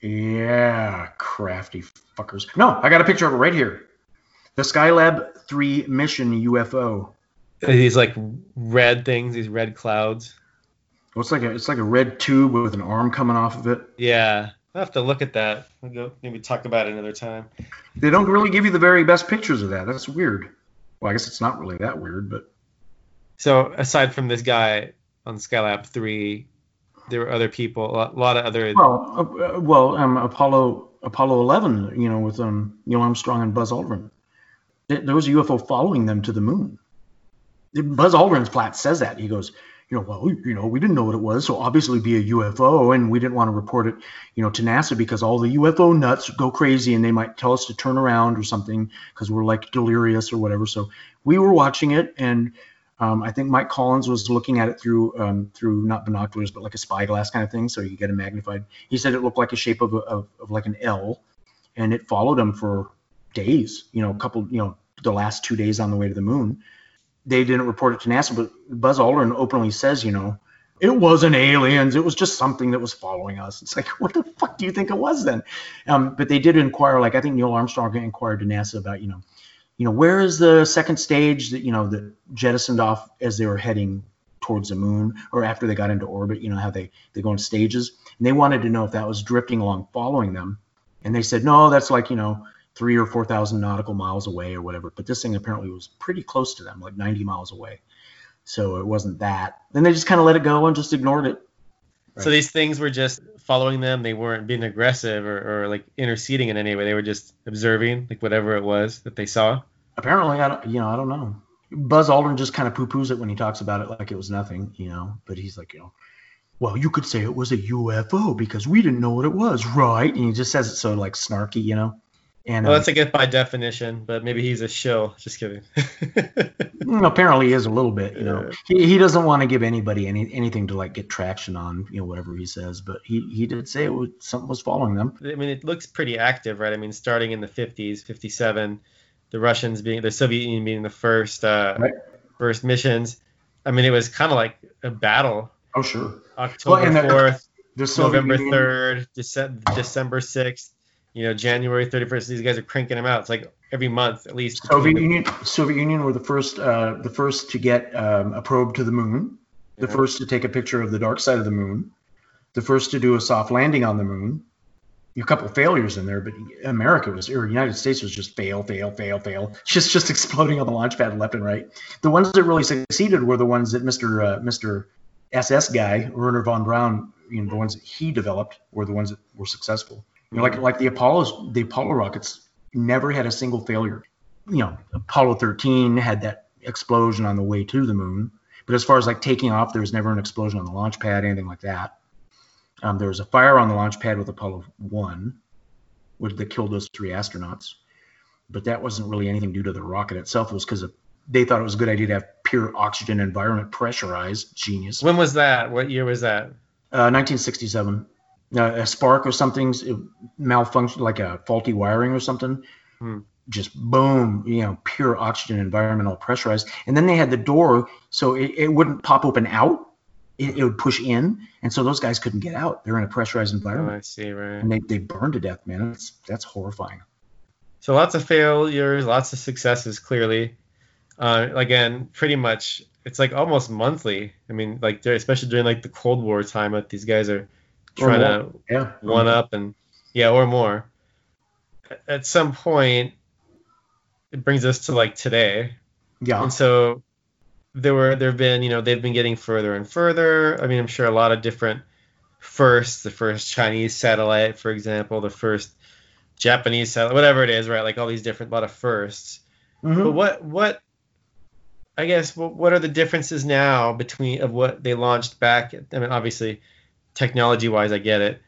Yeah, crafty fuckers. No, I got a picture of it right here. The Skylab 3 mission UFO. These like red things, these red clouds. Well, it's like a it's like a red tube with an arm coming off of it. Yeah, I have to look at that. We'll go maybe talk about it another time. They don't really give you the very best pictures of that. That's weird. Well, I guess it's not really that weird, but So aside from this guy on Skylab three, there were other people, a lot, of other. well, uh, well, um, Apollo Apollo 11, you know, with um, Neil Armstrong and Buzz Aldrin, There- there was a UFO following them to the moon. Buzz Aldrin's flat says that he goes, you know, well, you know, we didn't know what it was, so obviously be a UFO, and we didn't want to report it, you know, to NASA because all the UFO nuts go crazy and they might tell us to turn around or something because we're like delirious or whatever. So we were watching it, and Um, I think Mike Collins was looking at it through um, through not binoculars, but like a spyglass kind of thing, so you get it magnified. He said it looked like a shape of, a, of, of like an L, and it followed him for days. You know, a couple, you know, the last two days on the way to the moon. They didn't report it to NASA, but Buzz Aldrin openly says, you know, it wasn't aliens. It was just something that was following us. It's like, [laughs] what the fuck do you think it was then? Um, but they did inquire, like I think Neil Armstrong inquired to NASA about, you know, you know, where is the second stage that you know that jettisoned off as they were heading towards the moon or after they got into orbit? You know how they they go in stages, and they wanted to know if that was drifting along, following them, and they said no, that's like you know three or four thousand nautical miles away or whatever. But this thing apparently was pretty close to them, like 90 miles away. So it wasn't that. Then they just kind of let it go and just ignored it. Right. So these things were just following them. They weren't being aggressive or, or like interceding in any way. They were just observing like whatever it was that they saw. Apparently, I don't, you know I don't know. Buzz Aldrin just kind of poo-poos it when he talks about it like it was nothing, you know. But he's like, you know, well, you could say it was a UFO because we didn't know what it was, right? And he just says it so like snarky, you know. And well, uh, that's I guess by definition, but maybe he's a shill. Just kidding. [laughs] Mm, apparently, he is a little bit. You know, he, he doesn't want to give anybody any anything to like get traction on. You know, whatever he says, but he he did say it was something was following them. I mean, it looks pretty active, right? I mean, starting in the 50s, 57, the Russians being the Soviet Union being the first uh, right. first missions. I mean, it was kind of like a battle. Oh sure. October fourth, well, November third, December sixth you know, January 31st, these guys are cranking them out. It's like every month at least. Soviet Union, Soviet Union were the first, uh, the first to get um, a probe to the moon, the yeah. first to take a picture of the dark side of the moon, the first to do a soft landing on the moon. A couple failures in there, but America was or United States was just fail, fail, fail, fail, [laughs] just just exploding on the launch pad left and right. The ones that really succeeded were the ones that Mr. Uh, Mr. SS guy, Wernher von Braun, you know, the ones that he developed were the ones that were successful. You know, like like the Apollo's the Apollo rockets never had a single failure. You know, Apollo 13 had that explosion on the way to the moon, but as far as like taking off, there was never an explosion on the launch pad, anything like that. Um, there was a fire on the launch pad with Apollo 1, which that killed those three astronauts, but that wasn't really anything due to the rocket itself. It was because they thought it was a good idea to have pure oxygen environment pressurized. Genius. When was that? What year was that? Uh, 1967 uh, a spark or something malfunction, like a faulty wiring or something. Hmm. Just boom, you know, pure oxygen environmental pressurized. And then they had the door, so it, it wouldn't pop open out. It, it, would push in, and so those guys couldn't get out. They're in a pressurized environment. Oh, I see, right. And they, they burned to death, man. That's that's horrifying. So lots of failures, lots of successes. Clearly, uh, again, pretty much it's like almost monthly. I mean, like especially during like the Cold War time, that these guys are trying to yeah. one up and yeah, or more. At some point, it brings us to like today. Yeah. And so there were there have been you know they've been getting further and further. I mean, I'm sure a lot of different firsts. The first Chinese satellite, for example, the first Japanese satellite, whatever it is, right? Like all these different, a lot of 1st mm-hmm. But what what I guess what, what are the differences now between of what they launched back? I mean, obviously technology wise, I get it.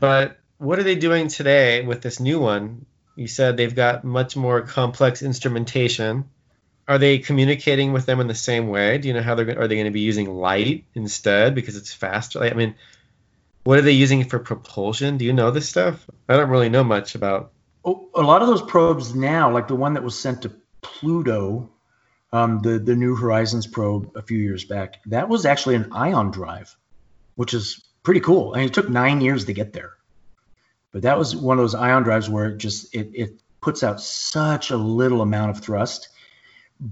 But what are they doing today with this new one? You said they've got much more complex instrumentation. Are they communicating with them in the same way? Do you know how they're are they going to be using light instead because it's faster? I mean, what are they using for propulsion? Do you know this stuff? I don't really know much about. Oh, a lot of those probes now, like the one that was sent to Pluto, um, the the New Horizons probe a few years back, that was actually an ion drive which is pretty cool. And it took nine years to get there. But that was one of those ion drives where it just it, it puts out such a little amount of thrust,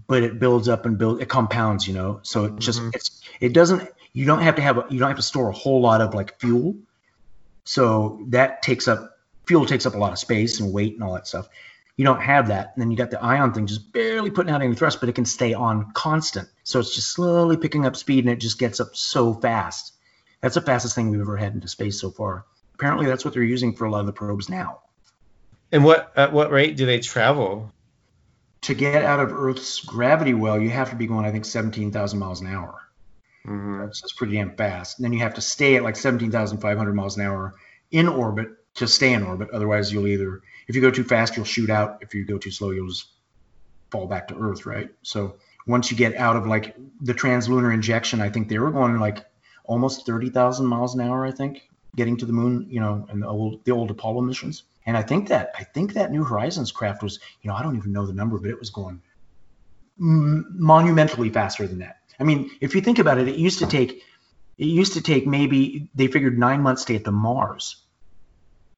but it builds up and builds it compounds, you know. So it just mm-hmm. it's it doesn't you don't have to have a, you don't have to store a whole lot of like fuel. So that takes up fuel takes up a lot of space and weight and all that stuff. You don't have that. And then you got the ion thing just barely putting out any thrust, but it can stay on constant. So it's just slowly picking up speed and it just gets up so fast. That's the fastest thing we've ever had into space so far. Apparently, that's what they're using for a lot of the probes now. And what at what rate do they travel? To get out of Earth's gravity well, you have to be going, I think, 17,000 miles an hour. Mm-hmm. That's, that's pretty damn fast. And then you have to stay at like 17,500 miles an hour in orbit to stay in orbit. Otherwise, you'll either, if you go too fast, you'll shoot out. If you go too slow, you'll just fall back to Earth, right? So once you get out of like the translunar injection, I think they were going like almost 30,000 miles an hour. I think getting to the moon, you know, and the old the old Apollo missions. And I think that I think that New Horizons craft was, you know, I don't even know the number, but it was going monumentally faster than that. I mean, if you think about it, it used to take it used to take maybe they figured nine months to get to Mars,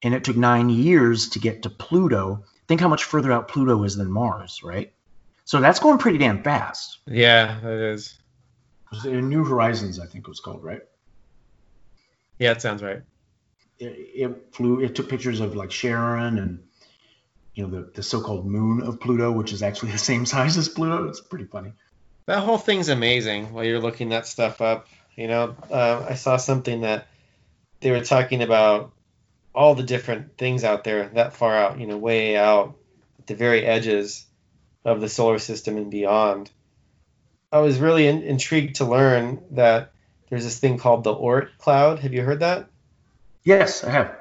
and it took nine years to get to Pluto. Think how much further out Pluto is than Mars, right? So that's going pretty damn fast. Yeah, it is. New Horizons, I think it was called, right? Yeah, it sounds right. It, it flew. It took pictures of like Charon and you know the, the so-called moon of Pluto, which is actually the same [laughs] size as Pluto. It's pretty funny. That whole thing's amazing. While you're looking that stuff up, you know, uh, I saw something that they were talking about all the different things out there that far out, you know, way out at the very edges of the solar system and beyond. I was really in, intrigued to learn that there's this thing called the Oort cloud. Have you heard that? Yes, I have.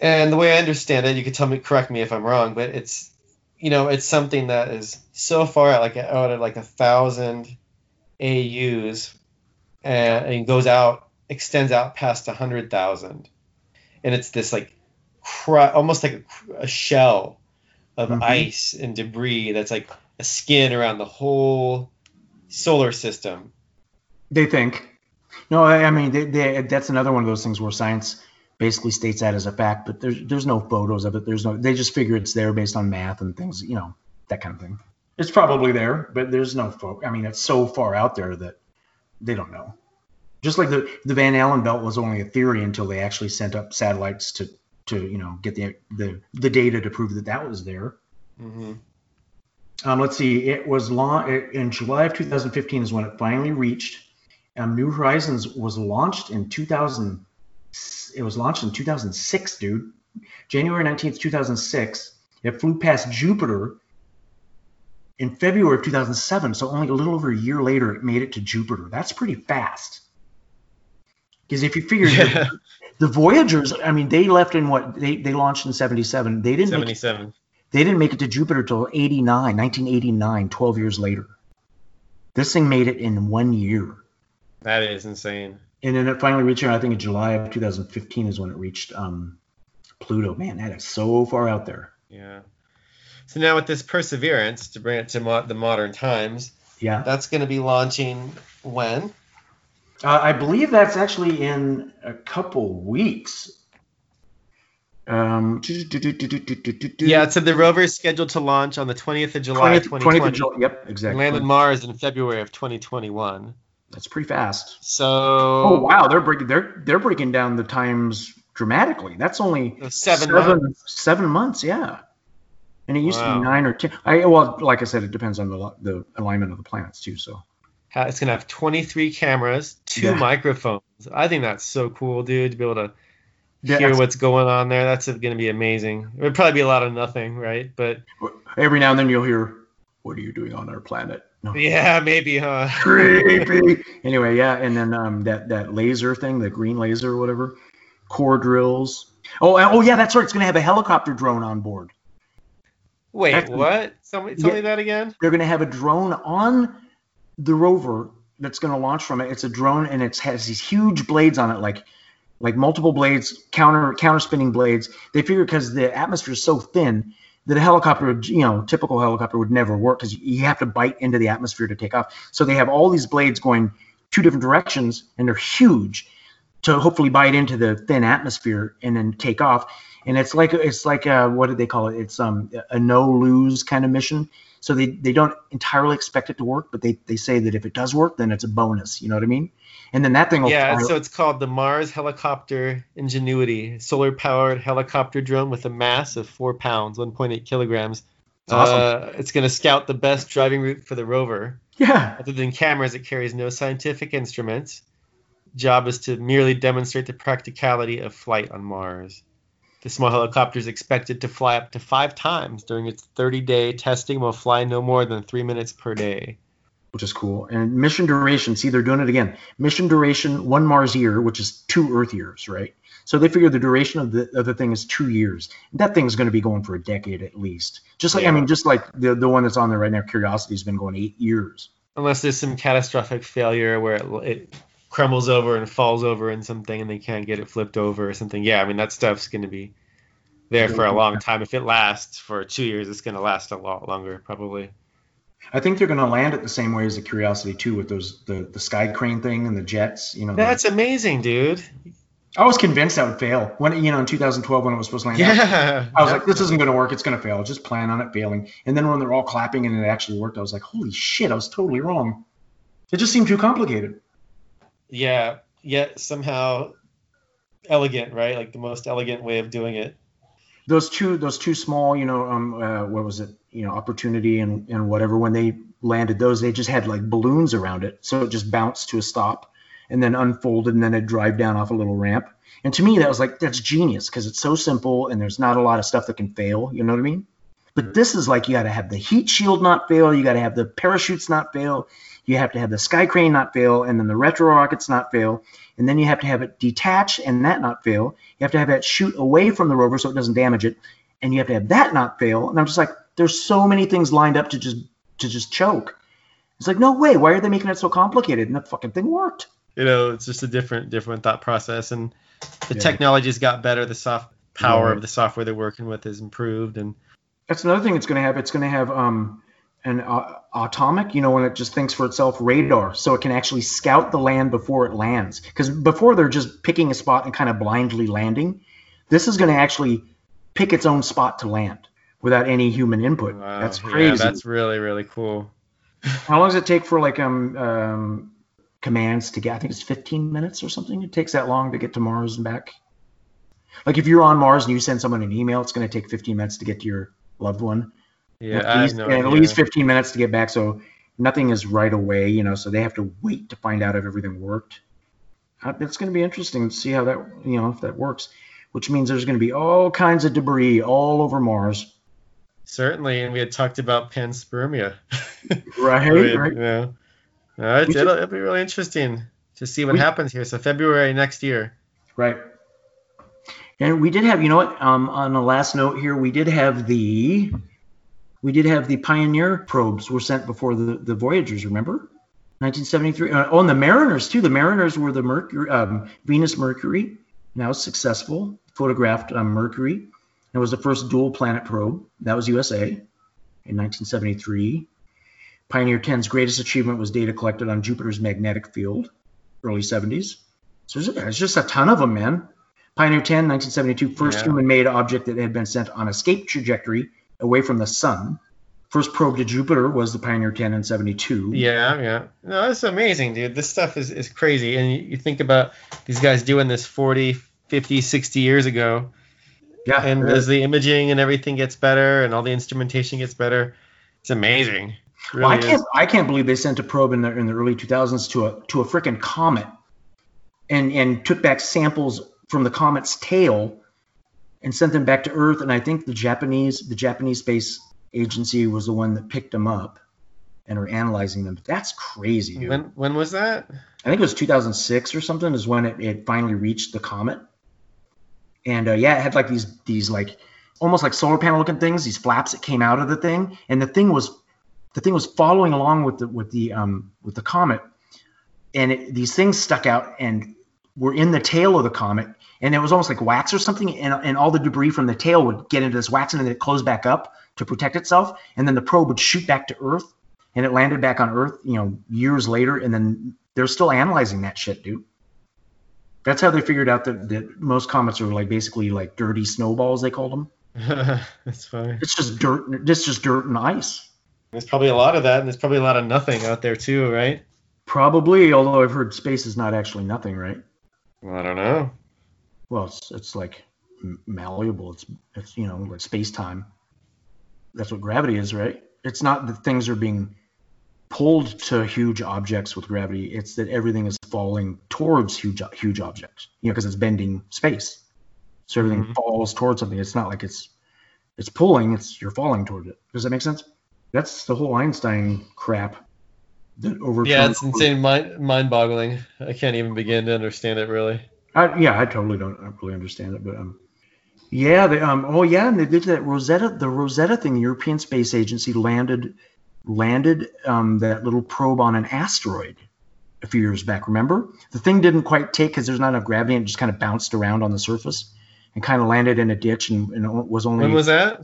And the way I understand it, you could tell me, correct me if I'm wrong, but it's, you know, it's something that is so far out, like out at like a thousand AUs, and, and goes out, extends out past a hundred thousand, and it's this like, almost like a, a shell of mm-hmm. ice and debris that's like a skin around the whole solar system. They think. No, I mean, they, they, that's another one of those things where science basically states that as a fact, but there's there's no photos of it. There's no. They just figure it's there based on math and things, you know, that kind of thing. It's probably there, but there's no photo. I mean, it's so far out there that they don't know. Just like the the Van Allen belt was only a theory until they actually sent up satellites to to you know get the the, the data to prove that that was there. Mm-hmm. Um, let's see. It was long in July of 2015 is when it finally reached. Um, New Horizons was launched in 2000. It was launched in 2006, dude. January 19th, 2006. It flew past Jupiter in February of 2007. So only a little over a year later, it made it to Jupiter. That's pretty fast. Because if you figure yeah. the, the, Voyagers, I mean, they left in what they, they launched in 77. They didn't 77. Make, they didn't make it to Jupiter till 89, 1989, 12 years later. This thing made it in one year. That is insane. And then it finally reached, I think in July of 2015 is when it reached um, Pluto. Man, that is so far out there. Yeah. So now with this Perseverance, to bring it to mo- the modern times, yeah, that's going to be launching when? Uh, I believe that's actually in a couple weeks. Um, yeah, so the rover is scheduled to launch on the 20th of July, 20th, 2020. 20th of July, yep, exactly. Land on Mars in February of 2021. That's pretty fast. So. Oh wow, they're breaking they're they're breaking down the times dramatically. That's only seven seven months. seven months, yeah. And it used wow. to be nine or ten. I well, like I said, it depends on the the alignment of the planets too. So. It's gonna have 23 cameras, two yeah. microphones. I think that's so cool, dude, to be able to yeah, hear what's going on there. That's going to be amazing. It would probably be a lot of nothing, right? But every now and then you'll hear, "What are you doing on our planet?" No. Yeah, maybe, huh? [laughs] Creepy. anyway, yeah, and then um, that that laser thing, the green laser or whatever, core drills. Oh, oh yeah, that's right. It's gonna have a helicopter drone on board. Wait, Actually, what? Me, tell yeah, me that again. They're gonna have a drone on the rover that's gonna launch from it. It's a drone and it has these huge blades on it, like like multiple blades, counter counter spinning blades. They figure because the atmosphere is so thin that a helicopter, you know, typical helicopter would never work because you have to bite into the atmosphere to take off. So they have all these blades going two different directions, and they're huge to hopefully bite into the thin atmosphere and then take off. And it's like it's like a, what did they call it? It's um, a no lose kind of mission. So they, they don't entirely expect it to work, but they, they say that if it does work, then it's a bonus. You know what I mean? and then that thing will yeah fly. so it's called the mars helicopter ingenuity solar powered helicopter drone with a mass of four pounds 1.8 kilograms awesome. Uh, it's going to scout the best driving route for the rover yeah other than cameras it carries no scientific instruments job is to merely demonstrate the practicality of flight on mars the small helicopter is expected to fly up to five times during its 30 day testing will fly no more than three minutes per day which is cool. And mission duration, see, they're doing it again. Mission duration, one Mars year, which is two Earth years, right? So they figure the duration of the, of the thing is two years. That thing's going to be going for a decade at least. Just like, yeah. I mean, just like the, the one that's on there right now, Curiosity has been going eight years. Unless there's some catastrophic failure where it, it crumbles over and falls over in something and they can't get it flipped over or something. Yeah, I mean that stuff's going to be there for a long time. If it lasts for two years, it's going to last a lot longer, probably. I think they're going to land it the same way as the Curiosity too, with those the the sky crane thing and the jets. You know, that's amazing, dude. I was convinced that would fail when you know in 2012 when it was supposed to land. Yeah, out, I was like, this isn't going to work. It's going to fail. Just plan on it failing. And then when they're all clapping and it actually worked, I was like, holy shit, I was totally wrong. It just seemed too complicated. Yeah, yet somehow elegant, right? Like the most elegant way of doing it. Those two, those two small, you know, um, uh, what was it? You know, opportunity and and whatever. When they landed those, they just had like balloons around it, so it just bounced to a stop and then unfolded and then it'd drive down off a little ramp. And to me, that was like, that's genius because it's so simple and there's not a lot of stuff that can fail. You know what I mean? But mm-hmm. this is like you got to have the heat shield not fail, you got to have the parachutes not fail, you have to have the sky crane not fail, and then the retro rockets not fail, and then you have to have it detach and that not fail. You have to have that shoot away from the rover so it doesn't damage it, and you have to have that not fail. And I'm just like, there's so many things lined up to just to just choke. It's like, no way. Why are they making it so complicated? And the fucking thing worked you know, it's just a different different thought process, and the yeah. technology's got better. The soft power of the software they're working with is improved, and that's another thing it's going to have. It's going to have um, an uh, atomic, you know, when it just thinks for itself, radar, so it can actually scout the land before it lands. Because before they're just picking a spot and kind of blindly landing, this is going to actually pick its own spot to land without any human input. Wow. That's crazy. Yeah, that's really really cool. How long does it take for like um, um commands to get. I think it's 15 minutes or something. It takes that long to get to Mars and back. Like if you're on Mars and you send someone an email, it's going to take 15 minutes to get to your loved one. Yeah, at least, no at least 15 minutes to get back. So nothing is right away, you know. So they have to wait to find out if everything worked. Uh, it's going to be interesting to see how that, you know, if that works. Which means there's going to be all kinds of debris all over Mars. Certainly, and we had talked about panspermia. [laughs] right, right. Yeah. All right, it'll, it'll, be really interesting to see what we, happens here. So February next year. Right. And we did have, you know what? Um, on the last note here, we did have the, we did have the Pioneer probes were sent before the the Voyagers. Remember? 1973. Uh, oh, and the Mariners too. The Mariners were the Mercury, um, Venus Mercury. Now successful. Photographed um, Mercury. It was the first dual planet probe. That was USA in 1973. Pioneer 10's greatest achievement was data collected on Jupiter's magnetic field, early 70s. So there's just a ton of them, man. Pioneer 10, 1972, first yeah. human-made object that had been sent on escape trajectory away from the sun. First probe to Jupiter was the Pioneer 10 in 72. Yeah, yeah. No, that's amazing, dude. This stuff is, is crazy. And you, you think about these guys doing this 40, 50, 60 years ago. Yeah. And as the imaging and everything gets better and all the instrumentation gets better, it's amazing. Really well, I can't. I can't believe they sent a probe in the in the early 2000s to a to a freaking comet, and and took back samples from the comet's tail, and sent them back to Earth. And I think the Japanese the Japanese space agency was the one that picked them up, and are analyzing them. That's crazy, dude. When when was that? I think it was 2006 or something. Is when it, it finally reached the comet. And uh, yeah, it had like these these like almost like solar panel looking things, these flaps that came out of the thing, and the thing was the thing was following along with the with the um, with the comet, and it, these things stuck out and were in the tail of the comet, and it was almost like wax or something, and, and all the debris from the tail would get into this wax, and then it closed back up to protect itself, and then the probe would shoot back to Earth, and it landed back on Earth, you know, years later, and then they're still analyzing that shit, dude. That's how they figured out that, that most comets are like basically like dirty snowballs, they called them. [laughs] That's funny. It's just dirt. It's just dirt and ice. There's probably a lot of that, and there's probably a lot of nothing out there too, right? Probably, although I've heard space is not actually nothing, right? I don't know. Well, it's it's like malleable. It's it's you know like space time. That's what gravity is, right? It's not that things are being pulled to huge objects with gravity. It's that everything is falling towards huge huge objects. You know, because it's bending space. So everything mm-hmm. falls towards something. It's not like it's it's pulling. It's you're falling towards it. Does that make sense? That's the whole Einstein crap. That. Yeah, it's insane, mind mind-boggling. I can't even begin to understand it really. I, yeah, I totally don't I really understand it, but um, yeah, they um, oh yeah, and they did that Rosetta, the Rosetta thing. The European Space Agency landed landed um, that little probe on an asteroid a few years back. Remember, the thing didn't quite take because there's not enough gravity, and it just kind of bounced around on the surface and kind of landed in a ditch and, and was only. When was that?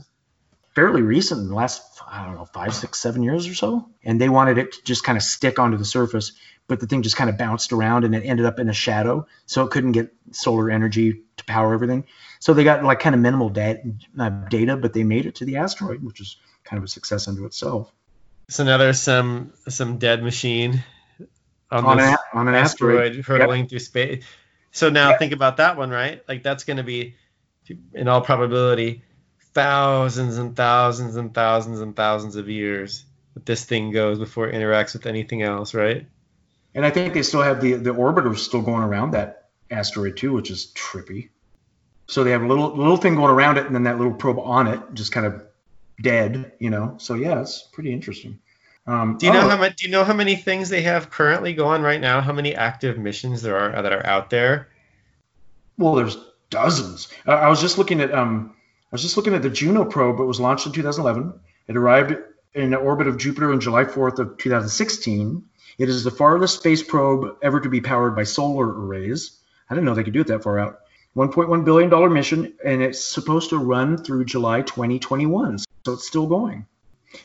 Fairly recent, in the last I don't know five, six, seven years or so. And they wanted it to just kind of stick onto the surface, but the thing just kind of bounced around and it ended up in a shadow, so it couldn't get solar energy to power everything. So they got like kind of minimal da- uh, data, but they made it to the asteroid, which is kind of a success unto itself. So now there's some some dead machine on, On, on an asteroid. asteroid hurtling through space. So now think about that one, right? Like that's going to be, in all probability, thousands and thousands and thousands and thousands of years that this thing goes before it interacts with anything else, right? And I think they still have the the orbiters still going around that asteroid too, which is trippy. So they have a little little thing going around it, and then that little probe on it, just kind of dead, you know. So yeah, it's pretty interesting. Um, Do you know oh, how much? Do you know how many things they have currently going right now? How many active missions there are that are out there? Well, there's dozens. Uh, I was just looking at um, I was just looking at the Juno probe. It was launched in 2011. It arrived in the orbit of Jupiter on July 4th of 2016. It is the farthest space probe ever to be powered by solar arrays. I didn't know they could do it that far out. 1.1 billion dollar mission, and it's supposed to run through July 2021. So it's still going.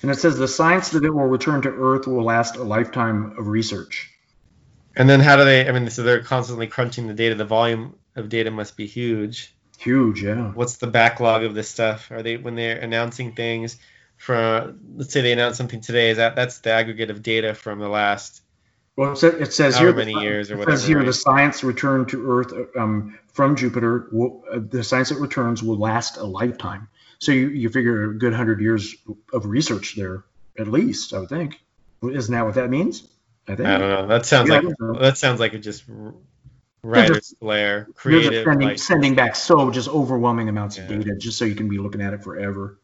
And it says the science that it will return to Earth will last a lifetime of research. And then how do they? I mean, so they're constantly crunching the data. The volume of data must be huge. Huge, yeah. What's the backlog of this stuff? Are they when they're announcing things from? Let's say they announce something today. Is that that's the aggregate of data from the last Well, it says, it says here many the- years or it whatever? says here right? the science returned to Earth um, from Jupiter. Will, uh, the science that returns will last a lifetime. So you, you figure a good hundred years of research there, at least. I would think. Isn't that what that means? I think. I don't know. That sounds Yeah, like that sounds like it just writer's flair, creative. sending, like, sending back so just overwhelming amounts of data, just so you can be looking at it forever.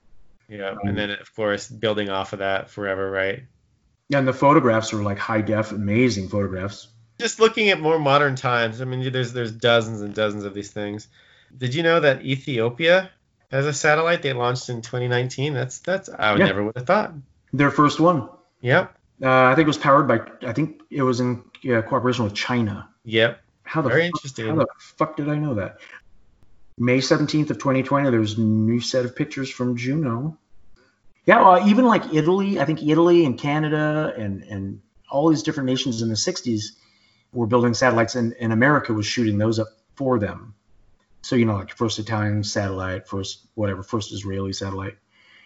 yeah, and then of course building off of that forever, right? Yeah, And the photographs are like high def, amazing photographs. Just looking at more modern times. I mean, there's there's dozens and dozens of these things. Did you know that Ethiopia has a satellite they launched in 2019? That's that's I would Yeah. never would have thought. Their first one. Yep, Uh, I think it was powered by. I think it was in yeah, cooperation with China. yep. How the Very fuck, interesting. How the fuck did I know that? May 17th of 2020, there's a new set of pictures from Juno. Yeah, well, even like Italy, I think Italy and Canada and, and all these different nations in the 60s were building satellites, and, and America was shooting those up for them. So, you know, like first Italian satellite, first whatever, first Israeli satellite.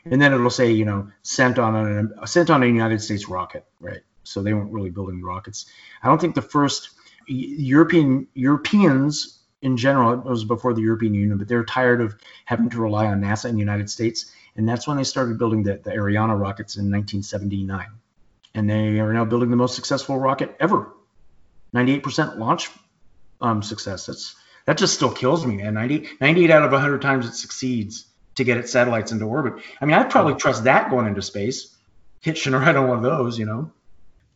And then it'll say, you know, sent on a sent on a United States rocket, right? So they weren't really building rockets. I don't think the first European Europeans in general, it was before the European Union, but they're tired of having to rely on NASA and the United States, and that's when they started building the, the Ariane rockets in 1979, and they are now building the most successful rocket ever, 98% launch um, success. That's that just still kills me, man. 90, 98 out of 100 times it succeeds to get its satellites into orbit. I mean, I'd probably trust that going into space, hitching a ride on one of those, you know.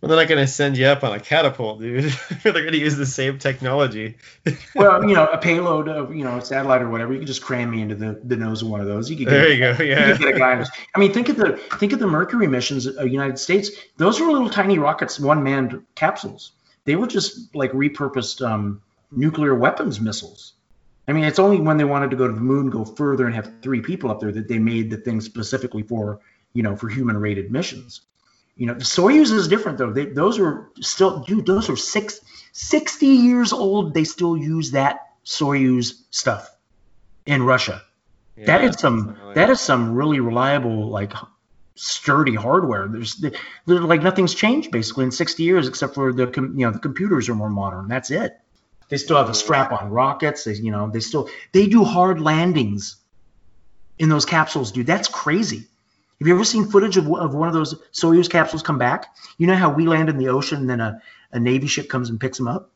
Well, they're not going to send you up on a catapult, dude. [laughs] they're going to use the same technology. [laughs] Well, you know, a payload of you know a satellite or whatever, you could just cram me into the, the nose of one of those. You could get, there you go. you Yeah. could get a guy. in- I mean, think of the think of the Mercury missions of the United States. Those were little tiny rockets, one manned capsules. They were just like repurposed um, nuclear weapons missiles. I mean, it's only when they wanted to go to the moon, go further, and have three people up there that they made the thing specifically for you know for human rated missions. You know, the Soyuz is different though. They, those are still, dude, those are six, 60 years old. They still use that Soyuz stuff in Russia. that Yeah, is some, like that is some really reliable, like sturdy hardware. There's, there, like nothing's changed basically in 60 years except for the, com- you know, the computers are more modern. That's it. They still have the strap-on rockets. They, you know, they still, they do hard landings in those capsules, dude. That's crazy. Have you ever seen footage of, of one of those Soyuz capsules come back? You know how we land in the ocean and then a, a Navy ship comes and picks them up?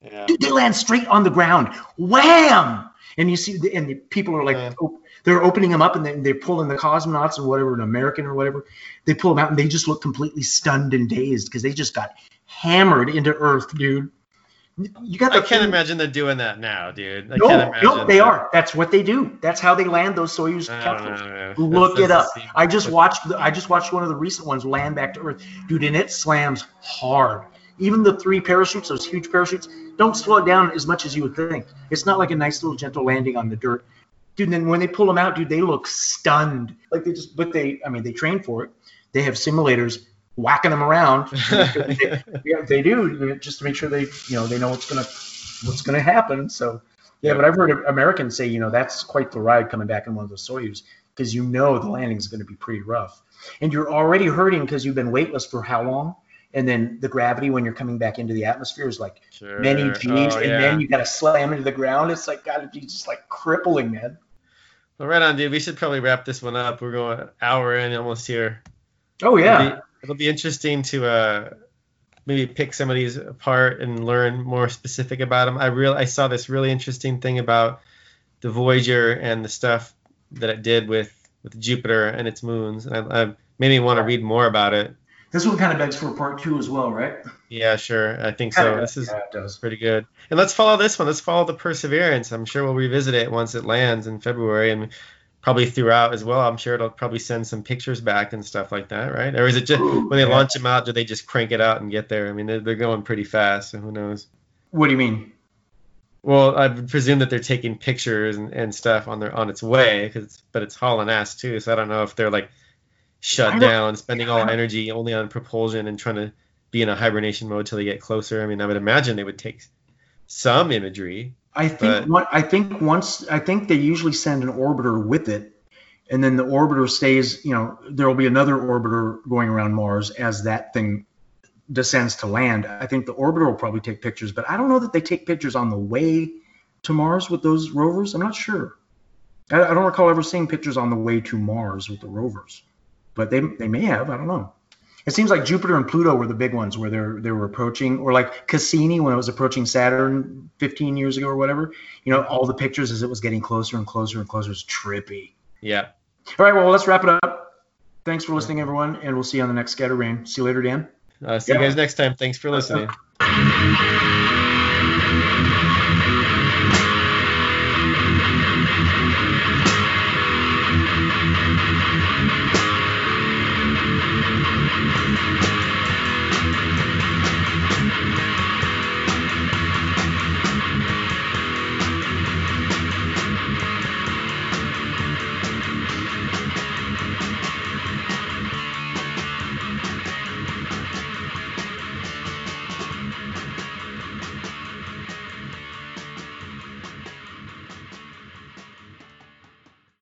Yeah. Dude, they land straight on the ground. Wham! And you see, the, and the people are like, Yeah. op- they're opening them up and they, they're pulling the cosmonauts or whatever, an American or whatever. They pull them out and they just look completely stunned and dazed because they just got hammered into Earth, dude. You got. I can't thing- imagine they're doing that now, dude. I No, can't no, they that. are. That's what they do. That's how they land those Soyuz I don't capsules. Look it up. I just watched. The, I just watched one of the recent ones land back to Earth, dude, and it slams hard. Even the three parachutes, those huge parachutes, don't slow it down as much as you would think. It's not like a nice little gentle landing on the dirt, dude. And then when they pull them out, dude, they look stunned. Like they just, but they, I mean, they train for it. They have simulators whacking them around. [laughs] yeah, they do just to make sure they, you know, they know what's gonna, what's gonna happen. So. Yeah, but I've heard Americans say, you know, that's quite the ride coming back in one of those Soyuz because you know the landing is going to be pretty rough. And you're already hurting because you've been weightless for how long? And then the gravity when you're coming back into the atmosphere is like Sure. many G's, Oh, and yeah. then you got to slam into the ground. It's like got to be just like crippling, man. Well, right on, dude. We should probably wrap this one up. We're going an hour in almost here. Oh yeah, it'll be interesting to uh, maybe pick some of these apart and learn more specific about them. I real I saw this really interesting thing about the Voyager and the stuff that it did with with Jupiter and its moons, and I, I made me want to read more about it. this one kind of begs for part two as well, right? Yeah, sure. I think so. This is yeah, pretty good. And let's follow this one. Let's follow the Perseverance. I'm sure we'll revisit it once it lands in February and probably throughout as well. I'm sure it'll probably send some pictures back and stuff like that, right? Or is it just when they Yeah. launch them out, do they just crank it out and get there? I mean, they're, they're going pretty fast, so who knows? What do you mean? Well, I presume that they're taking pictures and, and stuff on their on its way, cause, but it's hauling ass too. So I don't know if they're like shut down, spending all energy only on propulsion and trying to be in a hibernation mode till they get closer. I mean, I would imagine they would take some imagery. I think But- I think once I think they usually send an orbiter with it, and then the orbiter stays. You know, there will be another orbiter going around Mars as that thing descends to land. I think the orbiter will probably take pictures, but I don't know that they take pictures on the way to Mars with those rovers. I'm not sure. I, I don't recall ever seeing pictures on the way to Mars with the rovers, but they they may have. I don't know. It seems like Jupiter and Pluto were the big ones where they're they were approaching, or like Cassini when it was approaching Saturn 15 years ago or whatever. You know, all the pictures as it was getting closer and closer and closer is trippy. Yeah. All right, well let's wrap it up. Thanks for listening, everyone, and we'll see you on the next Scatter Rain. See you later, Dan. Uh, see Yeah. you guys next time. Thanks for listening.